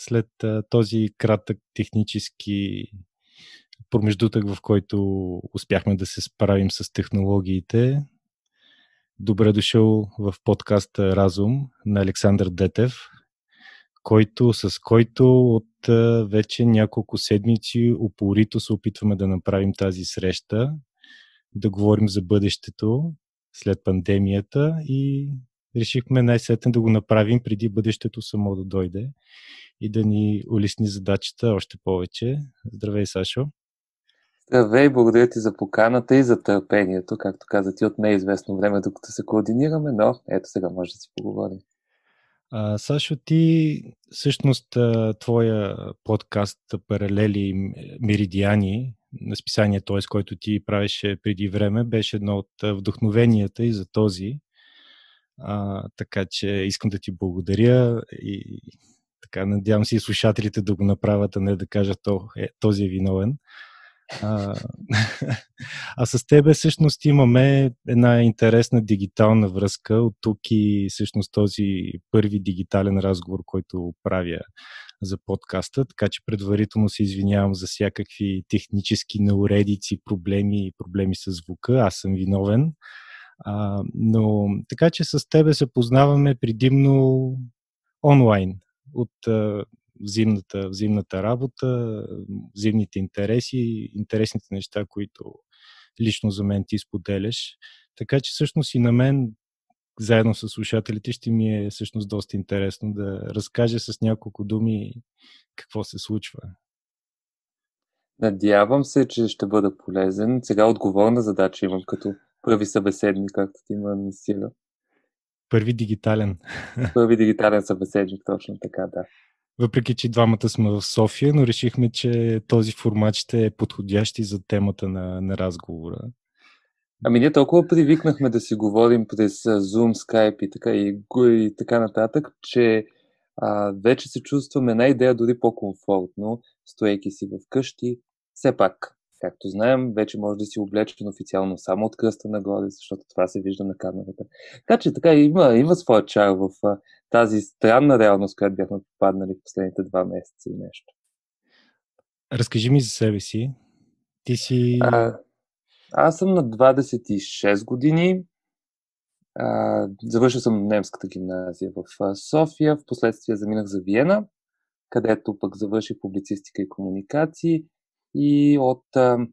след този кратък технически промеждутък, в който успяхме да се справим с технологиите. Добре дошъл в подкаста Разум на Александър Детев, който, с който от вече няколко седмици упорито се опитваме да направим тази среща, да говорим за бъдещето след пандемията и решихме най-сетен да го направим преди бъдещето само да дойде и да ни улесни задачата още повече. Здравей, Сашо! Здравей, благодаря ти за поканата и за търпението. Както каза ти, от неизвестно време, докато се координираме, но ето сега може да си поговорим. А, Сашо, ти всъщност твоя подкаст Паралели Меридиани на списание, т.е. който ти правеше преди време, беше едно от вдъхновенията и за този. А, така че искам да ти благодаря и така надявам се и слушателите да го направят, а не да кажат, то, е, този е виновен. А, а с тебе всъщност имаме една интересна дигитална връзка. От тук и всъщност този първи дигитален разговор, който правя за подкаста, така че предварително се извинявам за всякакви технически неуредици, проблеми и проблеми с звука. Аз съм виновен. А, но така че с тебе се познаваме предимно онлайн от а, взаимната, взаимната работа, взаимните интереси, интересните неща, които лично за мен ти споделяш. Така че всъщност и на мен, заедно с слушателите, ще ми е всъщност доста интересно да разкажа с няколко думи какво се случва. Надявам се, че ще бъда полезен. Сега отговорна задача имам като първи събеседник, както ти ме анонсира. Първи дигитален. Първи дигитален събеседник, точно така, да. Въпреки, че двамата сме в София, но решихме, че този формат ще е подходящ и за темата на, на разговора. Ами ние толкова привикнахме да си говорим през Zoom, Skype и така, и, и така нататък, че а, вече се чувстваме една идея дори по-комфортно, стоейки си вкъщи. Все пак, Както знаем, вече може да си облечен официално само от кръста нагоре, защото това се вижда на камерата. Така че така има, има своя чар в а, тази странна реалност, която бяхме попаднали в последните два месеца и нещо. Разкажи ми за себе си. Ти си... А, аз съм на 26 години. А, завършил съм немската гимназия в София. В последствие заминах за Виена, където пък завърших публицистика и комуникации и от а,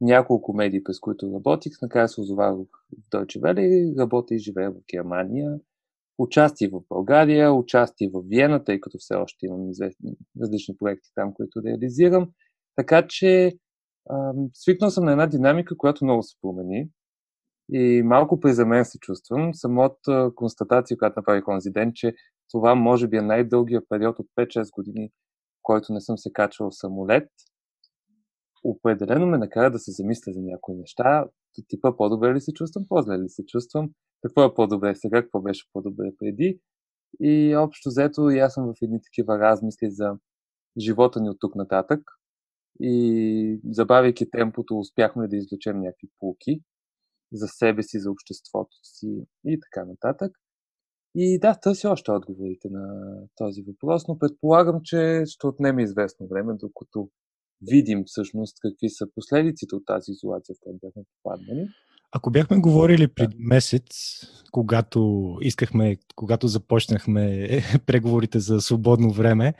няколко медии, през които работих, накрая се озовах в Deutsche Welle работя и живея в Германия. Участие в България, участие в Виена, тъй като все още имам известни различни проекти там, които реализирам. Така че свикнал съм на една динамика, която много се промени. И малко приземен се чувствам. Самото констатация, която направих онзи ден, че това може би е най-дългия период от 5-6 години, в който не съм се качвал в самолет – определено ме накара да се замисля за някои неща. Типа по-добре ли се чувствам, по-зле ли се чувствам, какво е по-добре сега, какво беше по-добре преди. И общо взето и аз съм в едни такива размисли за живота ни от тук нататък. И забавяйки темпото, успяхме да извлечем някакви полки за себе си, за обществото си и така нататък. И да, търси още отговорите на този въпрос, но предполагам, че ще отнеме известно време, докато видим всъщност какви са последиците от тази изолация, в която бяхме попаднали. Ако бяхме говорили преди месец, когато искахме, когато започнахме преговорите за свободно време,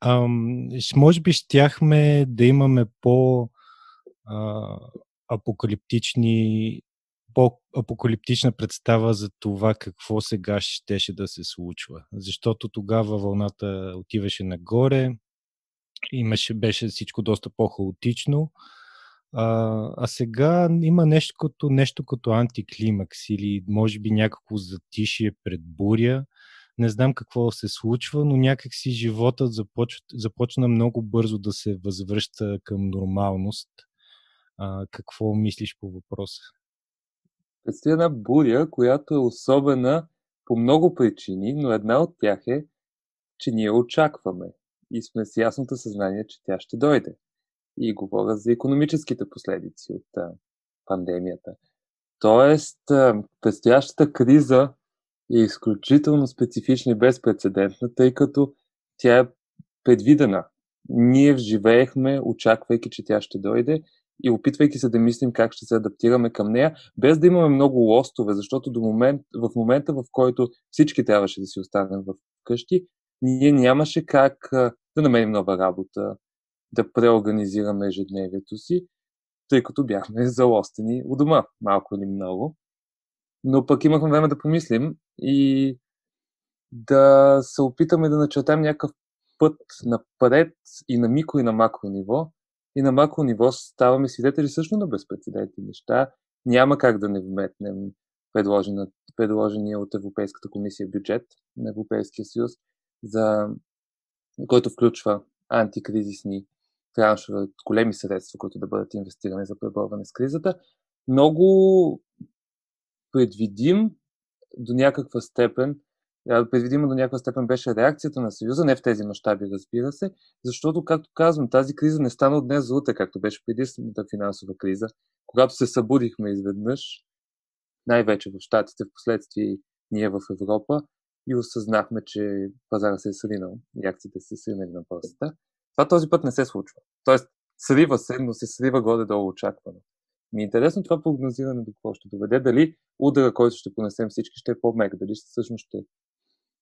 ам, може би щяхме да имаме по а, апокалиптични по-апокалиптична представа за това какво сега щеше да се случва. Защото тогава вълната отиваше нагоре, имаше, беше всичко доста по-хаотично. А, а сега има нещо като, нещо като антиклимакс или може би някакво затишие пред буря. Не знам какво се случва, но някакси животът започва, започна много бързо да се възвръща към нормалност. А, какво мислиш по въпроса? Предстои една буря, която е особена по много причини, но една от тях е, че ние очакваме и сме с ясното съзнание, че тя ще дойде. И говоря за економическите последици от а, пандемията. Тоест, а, предстоящата криза е изключително специфична и безпредседентна, тъй като тя е предвидена. Ние живеехме, очаквайки, че тя ще дойде и опитвайки се да мислим как ще се адаптираме към нея, без да имаме много лостове, защото до момент, в момента, в който всички трябваше да си останем в къщи, ние нямаше как да намерим нова работа, да преорганизираме ежедневието си, тъй като бяхме залостени у дома, малко или много. Но пък имахме време да помислим и да се опитаме да начертаем някакъв път напред и на микро и на макро ниво. И на макро ниво ставаме свидетели също на безпредседентни неща. Няма как да не вметнем предложения от Европейската комисия бюджет на Европейския съюз, за, който включва антикризисни траншове, големи средства, които да бъдат инвестирани за преборване с кризата. Много предвидим до някаква степен предвидимо до някаква степен беше реакцията на Съюза, не в тези мащаби, разбира се, защото, както казвам, тази криза не стана от днес за утре, както беше преди финансова криза, когато се събудихме изведнъж, най-вече в Штатите, в последствие ние в Европа, и осъзнахме, че пазара се е сринал и акциите се сринали на борсата. Това този път не се случва. Тоест, срива се, но се срива горе-долу очаквано. Ми е интересно това прогнозиране до какво ще доведе. Дали удара, който ще понесем всички, ще е по-мек, дали всъщност ще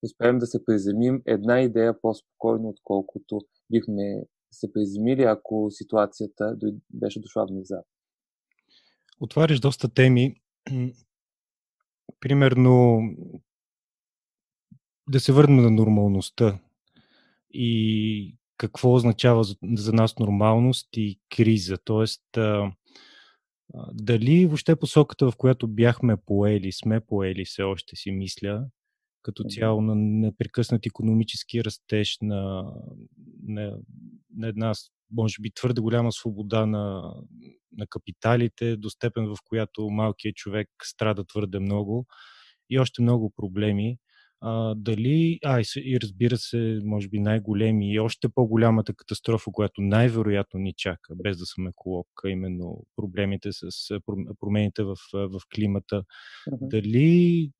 успеем да се приземим една идея по-спокойно, отколкото бихме се приземили, ако ситуацията беше дошла внезапно. Отваряш доста теми. Примерно да се върнем на нормалността и какво означава за, за нас нормалност и криза. Тоест, а, дали въобще посоката, в която бяхме поели, сме поели, все още си мисля, като цяло на непрекъснат економически растеж, на, на, на една, може би, твърде голяма свобода на, на капиталите, до степен в която малкият човек страда твърде много и още много проблеми. А, дали, а и, и разбира се, може би най-големи и още по-голямата катастрофа, която най-вероятно ни чака, без да съм еколог, а именно проблемите с промените в, в климата. Uh-huh. Дали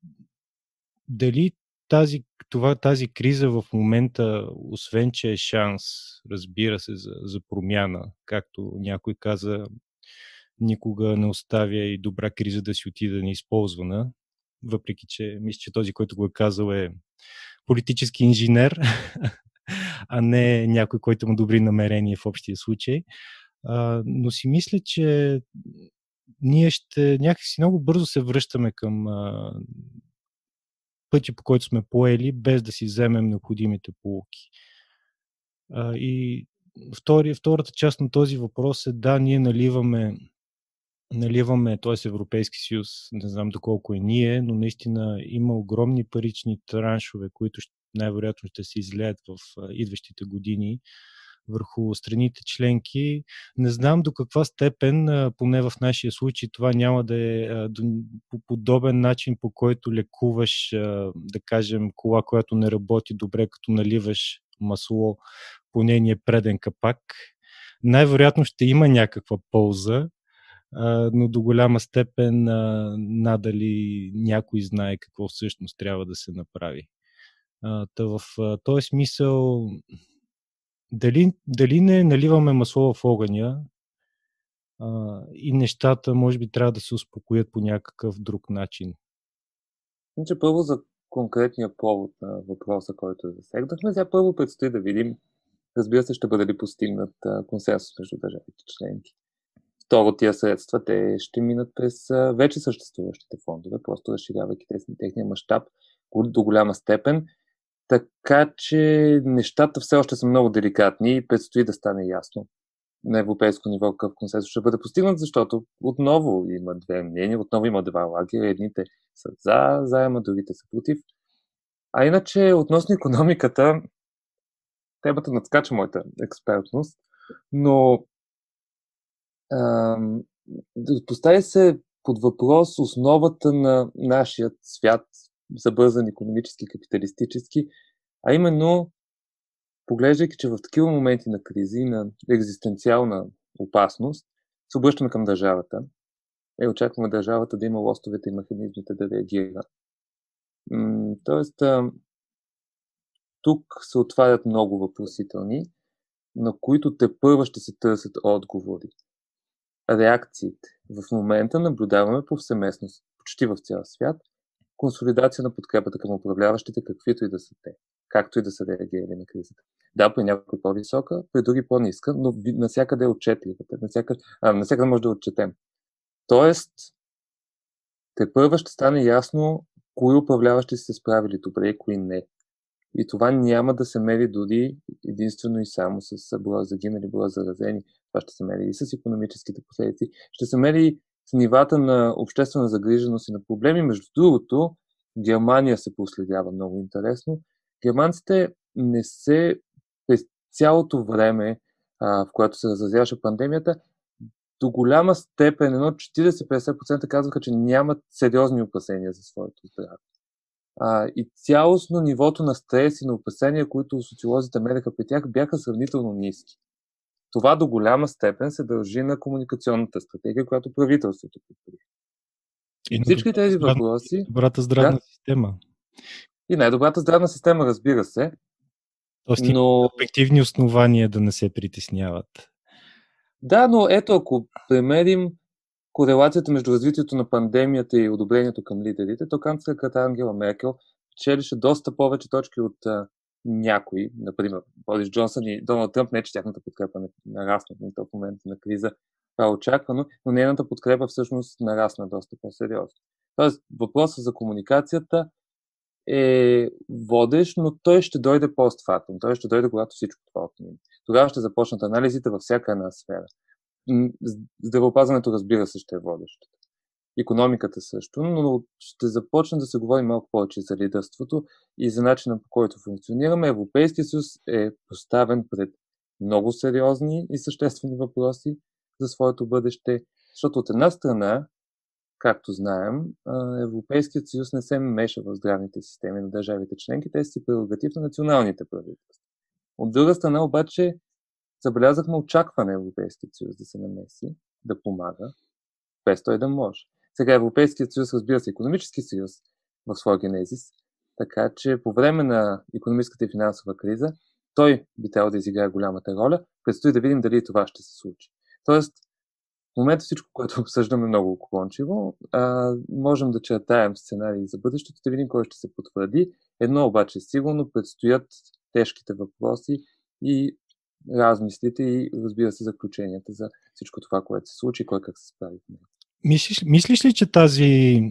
дали тази, това, тази криза в момента, освен че е шанс, разбира се, за, за промяна, както някой каза, никога не оставя и добра криза да си отида неизползвана, въпреки че мисля, че този, който го е казал е политически инженер, а не някой, който има добри намерения в общия случай. А, но си мисля, че ние ще някакси много бързо се връщаме към а, пътя, по който сме поели, без да си вземем необходимите полуки. И втори, втората част на този въпрос е да, ние наливаме наливаме, т.е. Европейски съюз, не знам доколко е ние, но наистина има огромни парични траншове, които най-вероятно ще се излеят в идващите години върху страните членки. Не знам до каква степен, поне в нашия случай, това няма да е по подобен начин, по който лекуваш, да кажем, кола, която не работи добре, като наливаш масло по нейния преден капак. Най-вероятно ще има някаква полза, но до голяма степен надали някой знае какво всъщност трябва да се направи. Та в този смисъл дали, дали не наливаме масло в огъня и нещата може би трябва да се успокоят по някакъв друг начин? Значи първо за конкретния повод на въпроса, който засегнахме. Сега първо предстои да видим, разбира се, ще бъде ли постигнат консенсус между държавите членки. Второ, тия средства, те ще минат през вече съществуващите фондове, просто разширявайки техния мащаб до голяма степен. Така че нещата все още са много деликатни и предстои да стане ясно на европейско ниво какъв консенсус ще бъде постигнат, защото отново има две мнения, отново има два лагера. Едните са за заема, другите са против. А иначе, относно економиката, темата надскача моята експертност, но ам, поставя се под въпрос основата на нашия свят, забързан економически, капиталистически, а именно поглеждайки, че в такива моменти на кризи, на екзистенциална опасност, се обръщаме към държавата и очакваме държавата да има лостовете и механизмите да реагира. Тоест, тук се отварят много въпросителни, на които те първа ще се търсят отговори. Реакциите. В момента наблюдаваме повсеместно, почти в цял свят, консолидация на подкрепата към управляващите, каквито и да са те, както и да са реагирали на кризата. Да, при някои по-висока, при други по-ниска, но насякъде е отчетлива. Насякъде, може да отчетем. Тоест, те първа ще стане ясно кои управляващи са се справили добре и кои не. И това няма да се мери дори единствено и само с броя загинали, броя заразени. Това ще се мери и с економическите последици. Ще се мери с нивата на обществена загриженост и на проблеми. Между другото, Германия се последява много интересно. Германците не се през цялото време, а, в което се разразяваше пандемията, до голяма степен, едно 40-50% казваха, че нямат сериозни опасения за своето здраве. А, и цялостно нивото на стрес и на опасения, които социолозите мереха при тях, бяха сравнително ниски. Това до голяма степен се дължи на комуникационната стратегия, която правителството предприе. И всички тези въпроси. Добрата здравна да, система. И най-добрата здравна система, разбира се. Тоест, но... обективни основания да не се притесняват. Да, но ето, ако премерим корелацията между развитието на пандемията и одобрението към лидерите, то канцлерката Ангела Меркел печелише доста повече точки от а, някои, например Борис Джонсън и Доналд Тръмп, не че тяхната подкрепа не нарасна в момента на криза, това е очаквано, но нейната подкрепа всъщност нарасна доста по-сериозно. Тоест, въпросът за комуникацията е водещ, но той ще дойде постфактум. Той ще дойде, когато всичко това отмине. Тогава ще започнат анализите във всяка една сфера. Здравеопазването, разбира се, ще е водещо. Економиката също, но ще започне да се говори малко повече за лидерството и за начина по който функционираме. Европейския съюз е поставен пред много сериозни и съществени въпроси за своето бъдеще, защото от една страна Както знаем, Европейският съюз не се меша в здравните системи на държавите членки, те си прерогатив на националните правителства. От друга страна обаче забелязахме очакване Европейският съюз да се намеси, да помага, без той да може. Сега Европейският съюз, разбира се, економически съюз в своя генезис, така че по време на економическата и финансова криза той би трябвало да изиграе голямата роля. Предстои да видим дали това ще се случи. Тоест, в момента всичко, което обсъждаме много уклончиво, а, можем да чертаем сценарии за бъдещето, да видим кой ще се потвърди. Едно обаче сигурно предстоят тежките въпроси и размислите и разбира се заключенията за всичко това, което се случи, кой как се справи. Мислиш, мислиш ли, че тази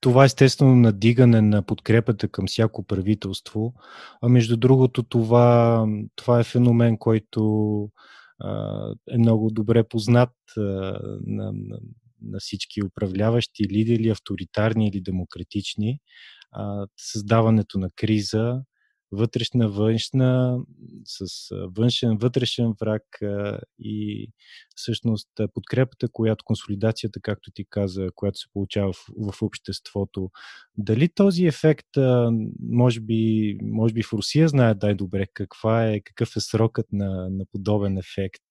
това естествено надигане на подкрепата към всяко правителство, а между другото това, това е феномен, който е много добре познат на, на, на всички управляващи лидери, авторитарни или демократични. Създаването на криза, вътрешна, външна, с външен, вътрешен враг и всъщност подкрепата, която консолидацията, както ти каза, която се получава в, в обществото. Дали този ефект, може би, може би в Русия знаят най-добре каква е, какъв е срокът на, на подобен ефект,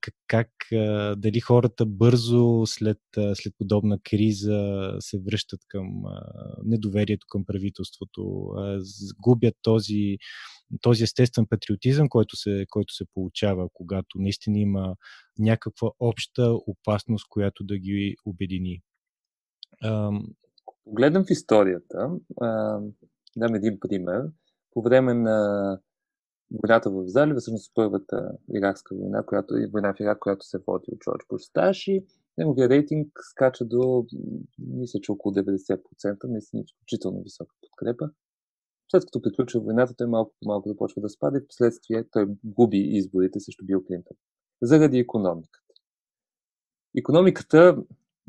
как, как дали хората бързо след, след подобна криза се връщат към недоверието към правителството, губят този, този естествен патриотизъм, който се, който се получава, когато наистина има някаква обща опасност, която да ги обедини. Погледнем в историята, дам един пример. По време на войната в залива, всъщност първата иракска война, която е война в Ирак, която се води от Джордж Буш старши. Неговия рейтинг скача до, мисля, че около 90%, наистина изключително висока подкрепа. След като приключва войната, той малко по малко започва да спада и в последствие той губи изборите срещу Бил Клинтън. Заради економиката. Економиката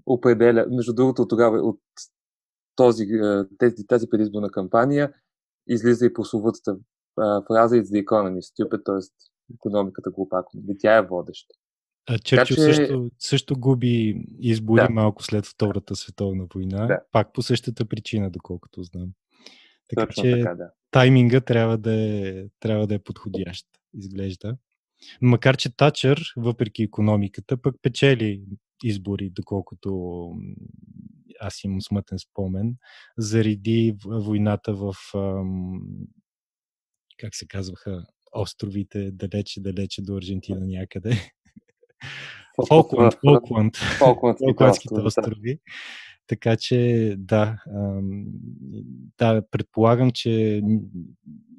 определя, между другото, тогава от този, тези, тази предизборна кампания излиза и прословутата фраза It's the economy, stupid, т.е. економиката глупако. Тя е водеща. А Черчил че... също, също губи избори да. малко след Втората световна война, да. пак по същата причина, доколкото знам. Така Точно че така, да. тайминга трябва да, е, трябва да е подходящ, изглежда. Макар, че Тачър, въпреки економиката, пък печели избори, доколкото аз имам смътен спомен, заради войната в как се казваха, островите далече, далече до Аржентина някъде. Фолкланд, Фолкланд, Фолкландските острови. Така че, да, да, предполагам, че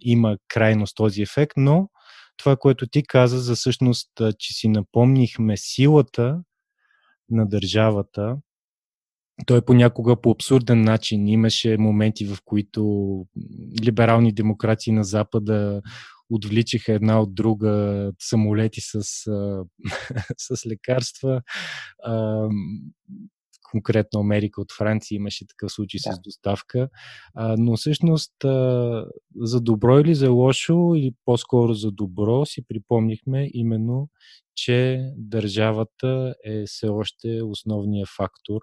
има крайност този ефект, но това, което ти каза за всъщност, че си напомнихме силата на държавата, той понякога по абсурден начин имаше моменти, в които либерални демокрации на Запада отвличаха една от друга самолети с, с лекарства конкретно Америка от Франция имаше такъв случай да. с доставка. Но всъщност за добро или за лошо, или по-скоро за добро, си припомнихме именно, че държавата е все още основният фактор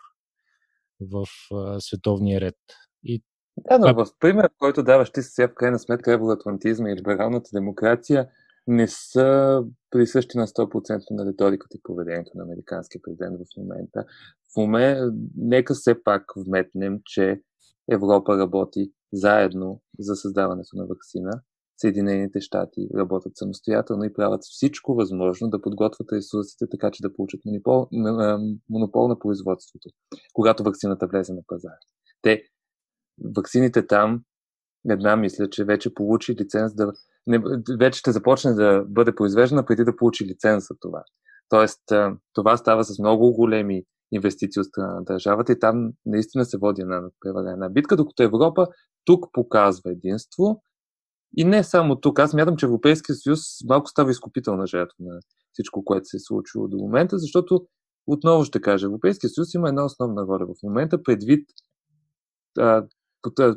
в а, световния ред. И да, но в пример, който даваш ти сега в крайна сметка евроатлантизма и либералната демокрация, не са присъщи на 100% на риториката и поведението на американския президент в момента. В момента, нека все пак вметнем, че Европа работи заедно за създаването на вакцина. Съединените щати работят самостоятелно и правят всичко възможно да подготвят ресурсите така, че да получат монопол, монопол на производството, когато вакцината влезе на пазара. Те, вакцините там, една мисля, че вече получи лиценз да не, вече ще започне да бъде произвеждана преди да получи лиценз за това. Тоест, това става с много големи инвестиции от страна на държавата и там наистина се води една преварена битка, докато Европа тук показва единство и не само тук. Аз мятам, че Европейския съюз малко става изкупителна жертва на всичко, което се е случило до момента, защото отново ще кажа, Европейския съюз има една основна роля в момента предвид,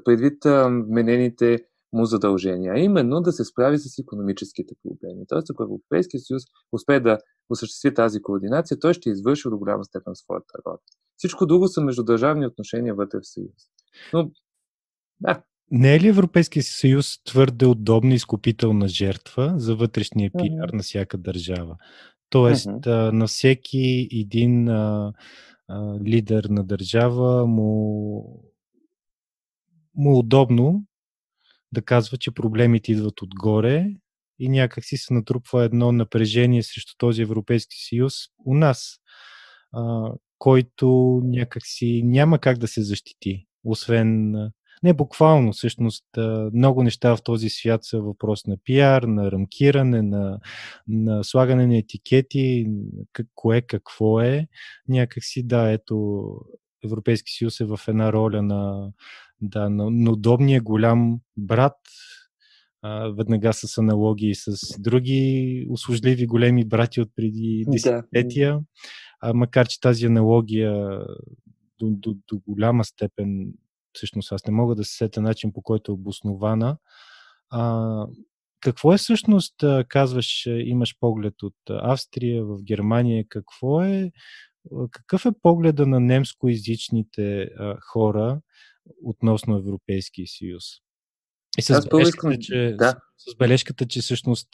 предвид менените му задължения, а именно да се справи с економическите проблеми. Тоест, ако Европейския съюз успее да осъществи тази координация, той ще извърши до голяма степен своята роля. Всичко друго са междудържавни отношения вътре в съюз. Но, да. Не е ли Европейския съюз твърде удобна изкупителна жертва за вътрешния пиар uh-huh. на всяка държава? Тоест, uh-huh. на всеки един а, а, лидер на държава му му удобно да казва, че проблемите идват отгоре и някак си се натрупва едно напрежение срещу този Европейски съюз у нас, а, който някак си няма как да се защити, освен не буквално, всъщност много неща в този свят са въпрос на пиар, на рамкиране, на, на слагане на етикети, кое какво е. Някакси да, ето Европейски съюз е в една роля на, да, на, на удобния голям брат, а, веднага с аналогии с други услужливи големи брати от преди десетилетия. Да. А, макар, че тази аналогия до, до, до голяма степен, всъщност аз не мога да се сета начин по който е обоснована. А, какво е всъщност, казваш, имаш поглед от Австрия в Германия, какво е, какъв е погледа на немскоязичните хора относно Европейския съюз. И с бележката, че, да. с бележката, че всъщност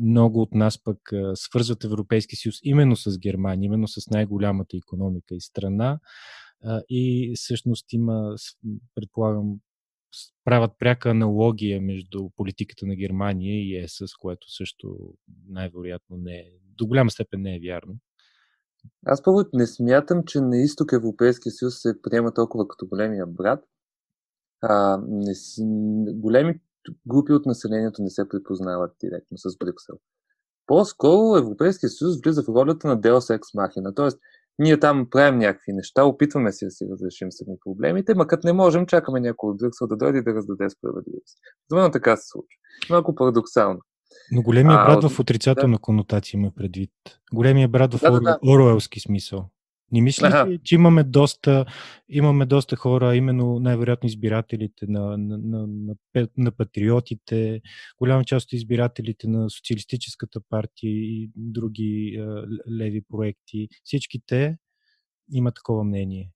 много от нас пък свързват Европейския съюз именно с Германия, именно с най-голямата економика и страна. И всъщност има, предполагам, правят пряка аналогия между политиката на Германия и ЕС, което също най-вероятно не е, до голяма степен не е вярно. Аз първо не смятам, че на изток Европейския съюз се приема толкова като големия брат. А, не, големи групи от населението не се припознават директно с Брюксел. По-скоро Европейския съюз влиза в ролята на Deus Ex Machina, т.е. ние там правим някакви неща, опитваме се да си разрешим сами проблемите, ма като не можем, чакаме някой от Брюксел да дойде и да раздаде справедливост. Това така се случва. Малко парадоксално. Но големия брат а, в отрицателна да. конотация има предвид. Големия брат в да, да, да. Оруелски смисъл. Не мислите ли, че имаме доста, имаме доста хора, именно най-вероятно избирателите на, на, на, на, на патриотите, голяма част от избирателите на Социалистическата партия и други а, леви проекти, всички те имат такова мнение.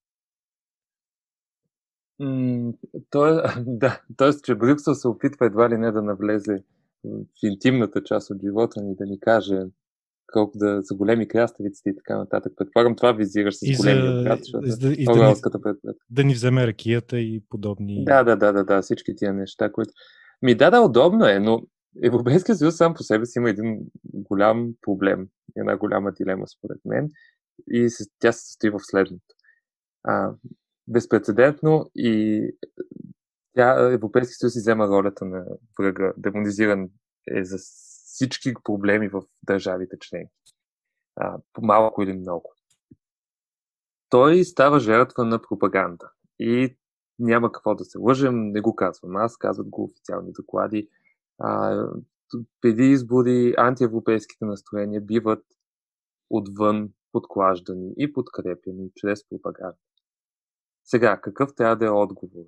Mm, то, да, т.е. че Брюксел се опитва едва ли не да навлезе в интимната част от живота ни, да ни каже колко да са големи краставиците и така нататък. Предполагам, това визираш с и големия брат, защото и, да, и да, ни, да ни вземе ракията и подобни. Да, да, да, да, да, всички тия неща, които... Ми да, да, удобно е, но Европейския съюз сам по себе си има един голям проблем, една голяма дилема според мен и тя се състои в следното. А, безпредседентно и тя, Европейския съюз взема ролята на врага, демонизиран е за всички проблеми в държавите членки. По малко или много. Той става жертва на пропаганда. И няма какво да се лъжем, не го казвам аз, казват го официални доклади. А, преди избори антиевропейските настроения биват отвън подклаждани и подкрепени чрез пропаганда. Сега, какъв трябва да е отговор?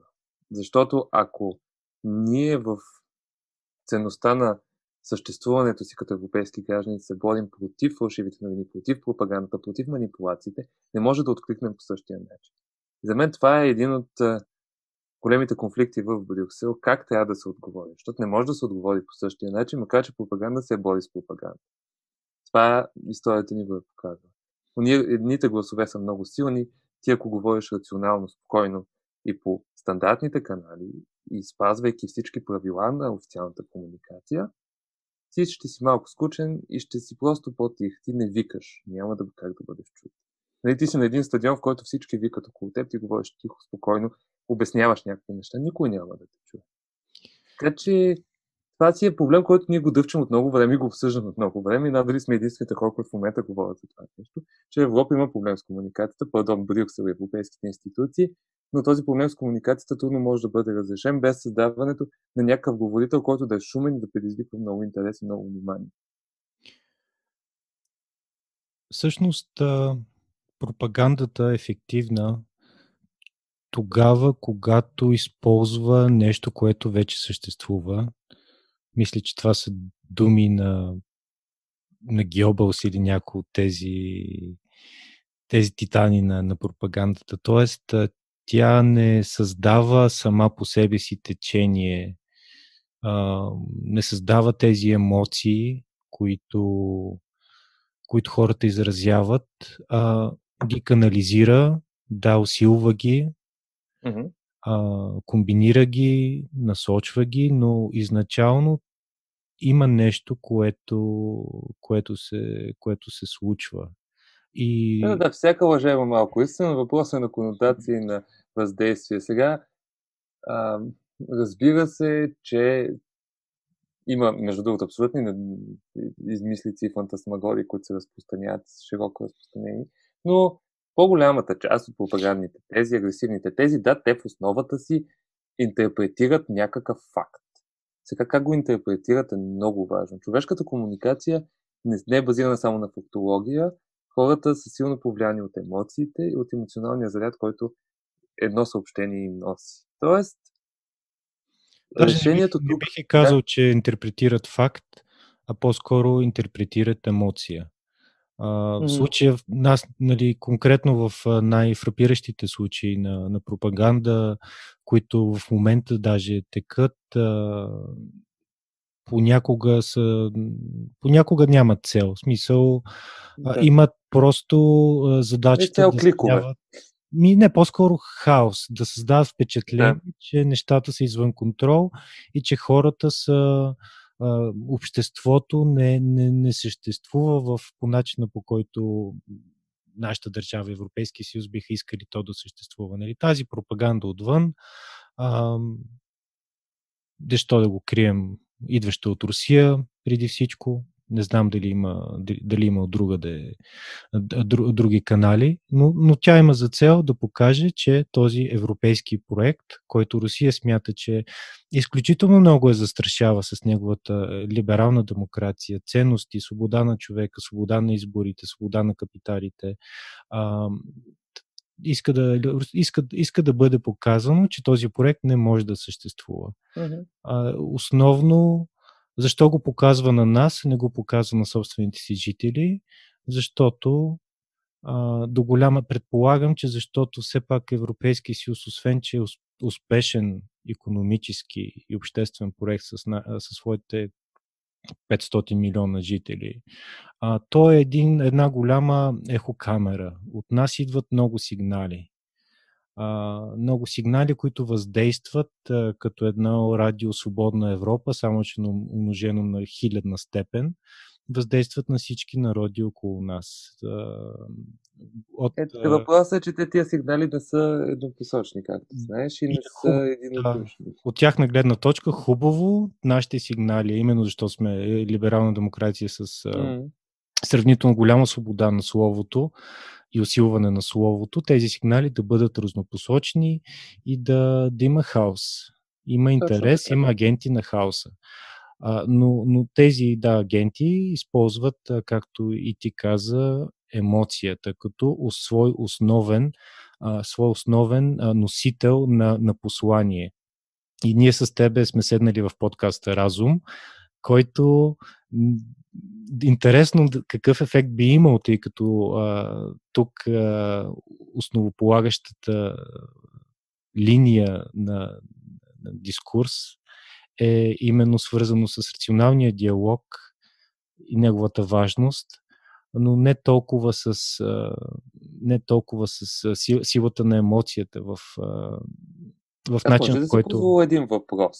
Защото ако ние в ценността на съществуването си като европейски граждани се борим против фалшивите новини, против пропагандата, против манипулациите, не може да откликнем по същия начин. За мен това е един от големите конфликти в Брюксел, как трябва да се отговори. Защото не може да се отговори по същия начин, макар че пропаганда се бори с пропаганда. Това историята ни го е показва. Ние, едните гласове са много силни, ти ако говориш рационално, спокойно и по стандартните канали и спазвайки всички правила на официалната комуникация, ти ще си малко скучен и ще си просто по-тих. Ти не викаш. Няма да как да бъдеш чут. Нали, ти си на един стадион, в който всички викат около теб, ти говориш тихо, спокойно, обясняваш някакви неща. Никой няма да те чуе. Така че това си е проблем, който ние го дъвчим от много време и го обсъждаме от много време. И надали сме единствените хора, които в момента говорят за това нещо, че Европа има проблем с комуникацията, пардон, Брюксел и европейските институции, но този проблем с комуникацията трудно може да бъде разрешен без създаването на някакъв говорител, който да е шумен и да предизвиква много интерес и много внимание. Всъщност, пропагандата е ефективна тогава, когато използва нещо, което вече съществува. Мисля, че това са думи на, на Геобълс или някои от тези, тези титани на, на пропагандата. Тоест, тя не създава сама по себе си течение, а, не създава тези емоции, които, които хората изразяват, а ги канализира, да, усилва ги, mm-hmm. а, комбинира ги, насочва ги, но изначално има нещо, което, което, се, което се случва. И... Да, да, всяка лъжа има малко истина. Въпросът е на конотации на въздействие. Сега, а, разбира се, че има, между другото, абсолютни измислици и фантасмагори, които се разпространяват широко разпространени, но по-голямата част от пропагандните тези, агресивните тези, да, те в основата си интерпретират някакъв факт. Сега как го интерпретират е много важно. Човешката комуникация не е базирана само на фактология. Хората са силно повлияни от емоциите и от емоционалния заряд, който едно съобщение им носи. Тоест, Даже решението не бих, не бих е казал, да? че интерпретират факт, а по-скоро интерпретират емоция. в случая, нас, нали, конкретно в най-фрапиращите случаи на, на пропаганда, които в момента даже текат, понякога, са, понякога нямат цел. В смисъл, да. имат просто задачата да кликове. Ми, не, по-скоро хаос, да създават впечатление, да. че нещата са извън контрол и че хората са а, обществото не, не, не съществува в, по начина по който нашата държава, Европейския съюз, биха искали то да съществува. Нали? Тази пропаганда отвън, а, дещо да го крием, идваща от Русия преди всичко, не знам дали има, дали има от друга да е, други канали, но, но тя има за цел да покаже, че този европейски проект, който Русия смята, че изключително много е застрашава с неговата либерална демокрация, ценности, свобода на човека, свобода на изборите, свобода на капиталите, иска да, иска, иска да бъде показано, че този проект не може да съществува. Uh-huh. А, основно защо го показва на нас, не го показва на собствените си жители? Защото а, до голяма предполагам, че защото все пак Европейския съюз, освен че е успешен економически и обществен проект с, със своите 500 милиона жители. А, то е един, една голяма ехокамера. От нас идват много сигнали. а, много сигнали, които въздействат а, като едно радио Свободна Европа, само че умножено на хилядна степен, въздействат на всички народи около нас. От, Ето, въпросът е, че те тия сигнали не са еднопосочни, както знаеш, и не и са хуб... единодушни. Да. От тяхна гледна точка, хубаво, нашите сигнали, именно защото сме либерална демокрация с mm. сравнително голяма свобода на словото и усилване на словото, тези сигнали да бъдат разнопосочни и да, да има хаос. Има интерес, има агенти на хаоса. Но, но тези да, агенти използват, както и ти каза, емоцията като свой основен, свой основен носител на, на послание. И ние с тебе сме седнали в подкаста Разум, който интересно какъв ефект би имал, тъй като а, тук а, основополагащата линия на, на дискурс е именно свързано с рационалния диалог и неговата важност, но не толкова с, не толкова с силата на емоцията в, в начин, в който... Да един въпрос.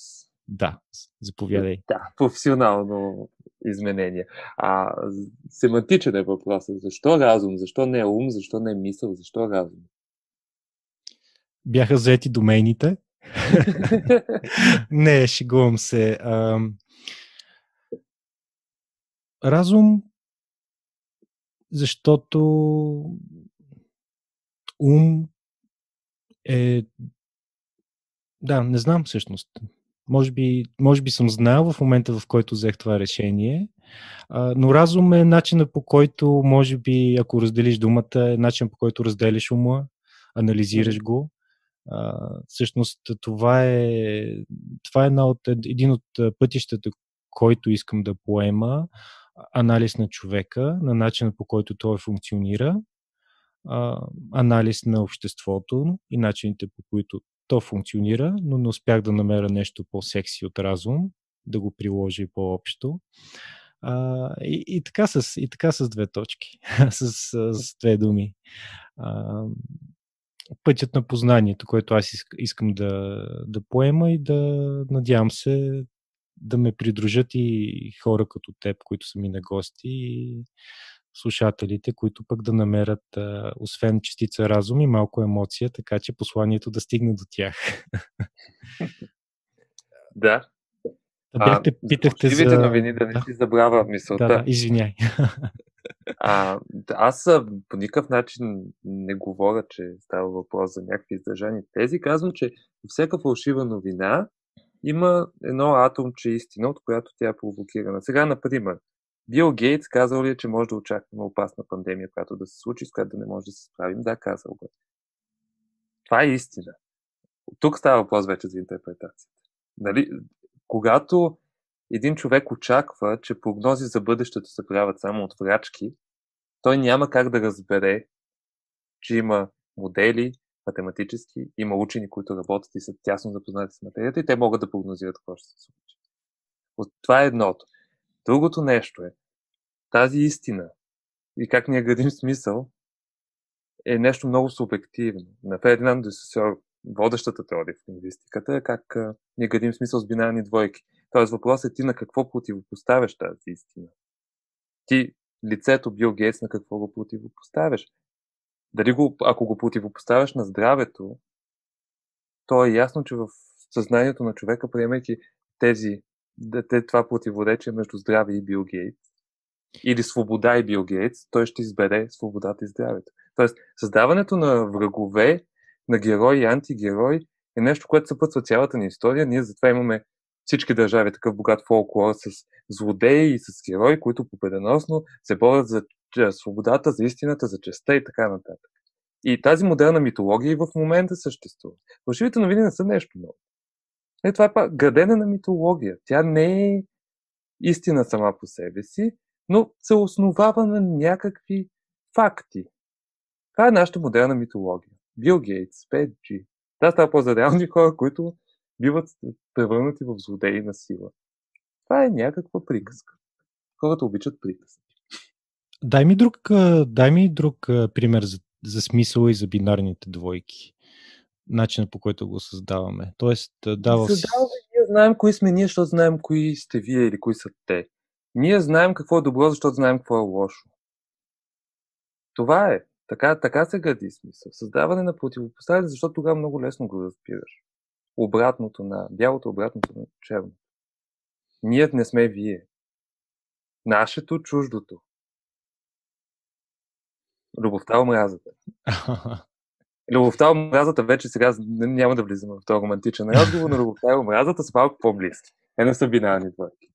Да, заповядай. Да, професионално изменение. А семантичен е въпросът. Защо разум? Защо не е ум? Защо не е мисъл? Защо разум? Бяха заети домените. не, шегувам се. А, разум, защото ум е. Да, не знам всъщност. Може би, може би съм знаел в момента, в който взех това решение, а, но разум е начинът по който, може би, ако разделиш думата, е начин по който разделиш ума, анализираш го а, всъщност това е, това е една от, един от пътищата, който искам да поема, анализ на човека, на начина по който той функционира, а, анализ на обществото и начините по които то функционира, но не успях да намеря нещо по-секси от разум, да го приложи по-общо. А, и, и, така с, и така с две точки, с, с две думи. А, пътят на познанието, който аз искам да, да поема и да надявам се да ме придружат и хора като теб, които са ми на гости и слушателите, които пък да намерят, освен частица разум и малко емоция, така че посланието да стигне до тях. Да. Да бяхте, питахте за... новини да не си забравя мисълта. Да, да, извиняй. А, аз по никакъв начин не говоря, че става въпрос за някакви издържани тези. Казвам, че всяка фалшива новина има едно атомче истина, от която тя е провокирана. Сега, например, Бил Гейтс казал ли е, че може да очакваме опасна пандемия, която да се случи, с която да не може да се справим? Да, казал го. Това е истина. Тук става въпрос вече за интерпретацията. Нали? Когато един човек очаква, че прогнози за бъдещето се правят само от врачки, той няма как да разбере, че има модели, математически, има учени, които работят и са тясно запознати с материята и те могат да прогнозират какво ще се случи. Това е едното. Другото нещо е, тази истина и как ние градим смисъл е нещо много субективно. На Фердинанд Десесор, водещата теория в лингвистиката е как ние градим смисъл с бинарни двойки. Тоест въпросът е ти на какво противопоставяш тази истина. Ти лицето Бил Гейтс на какво го противопоставяш. Дали го, ако го противопоставяш на здравето, то е ясно, че в съзнанието на човека, приемайки тези, това противоречие между здраве и Бил Гейтс, или свобода и Бил Гейтс, той ще избере свободата и здравето. Тоест, създаването на врагове, на герои и антигерои е нещо, което съпътства цялата ни история. Ние затова имаме всички държави такъв богат фолклор с злодеи и с герои, които победоносно се борят за свободата, за истината, за честа и така нататък. И тази модерна митология и в момента съществува. Фалшивите новини не са нещо ново. Не, това е па градена на митология. Тя не е истина сама по себе си, но се основава на някакви факти. Това е нашата модерна митология. Бил Гейтс, 5G. Това става по-за реални хора, които биват превърнати в злодеи на сила. Това е някаква приказка. Хората обичат приказки. Дай ми друг, дай ми друг пример за, за смисъл и за бинарните двойки. начина по който го създаваме. Тоест, дава... Създаваме, ние знаем кои сме ние, защото знаем кои сте вие или кои са те. Ние знаем какво е добро, защото знаем какво е лошо. Това е. Така, така се гради смисъл. Създаване на противопоставяне, защото тогава много лесно го разбираш. Обратното на бялото, обратното на черното. Ние не сме вие. Нашето, чуждото. Любовта, омразата. Любовта омразата вече сега няма да влизаме в този романтичен разговор, но любовта и омразата са малко по-близки. Те не са бинарни двойки.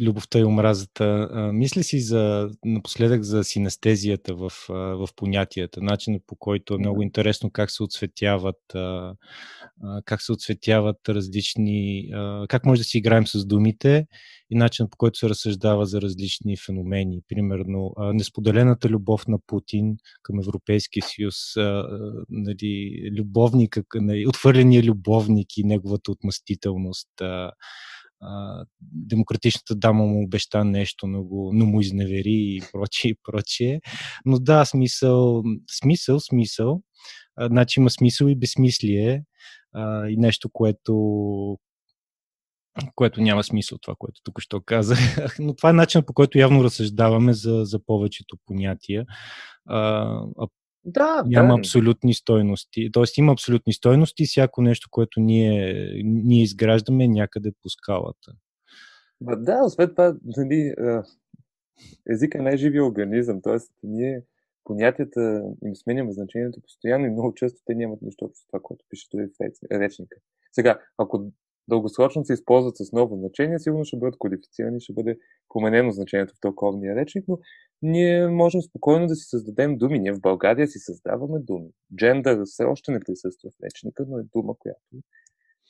Любовта и омразата. А, мисля си за, напоследък за синестезията в, в понятията, начинът по който е много интересно как се отсветяват, а, как се отсветяват различни, а, как може да си играем с думите и начинът по който се разсъждава за различни феномени. Примерно, несподелената любов на Путин към Европейския съюз, нали, любовника, нали, отвърления любовник и неговата отмъстителност, демократичната дама му обеща нещо, но, го, но му изневери и прочие, и прочие. Но да, смисъл, смисъл, смисъл. Значи има смисъл и безсмислие а, и нещо, което, което няма смисъл, това, което тук що казах. Но това е начин по който явно разсъждаваме за, за повечето понятия. А, а да, няма да. абсолютни стойности. Тоест има абсолютни стойности и всяко нещо, което ние, ние изграждаме някъде по скалата. Ба, да, освен това, нали, езика не е живия организъм, т.е. ние понятията им сменяме значението постоянно и много често те нямат нищо общо с това, което пише дори в речника. Сега, ако дългосрочно се използват с ново значение, сигурно ще бъдат кодифицирани, ще бъде променено значението в тълковния речник, но ние можем спокойно да си създадем думи. Ние в България си създаваме думи. Джендър все още не присъства в речника, но е дума, която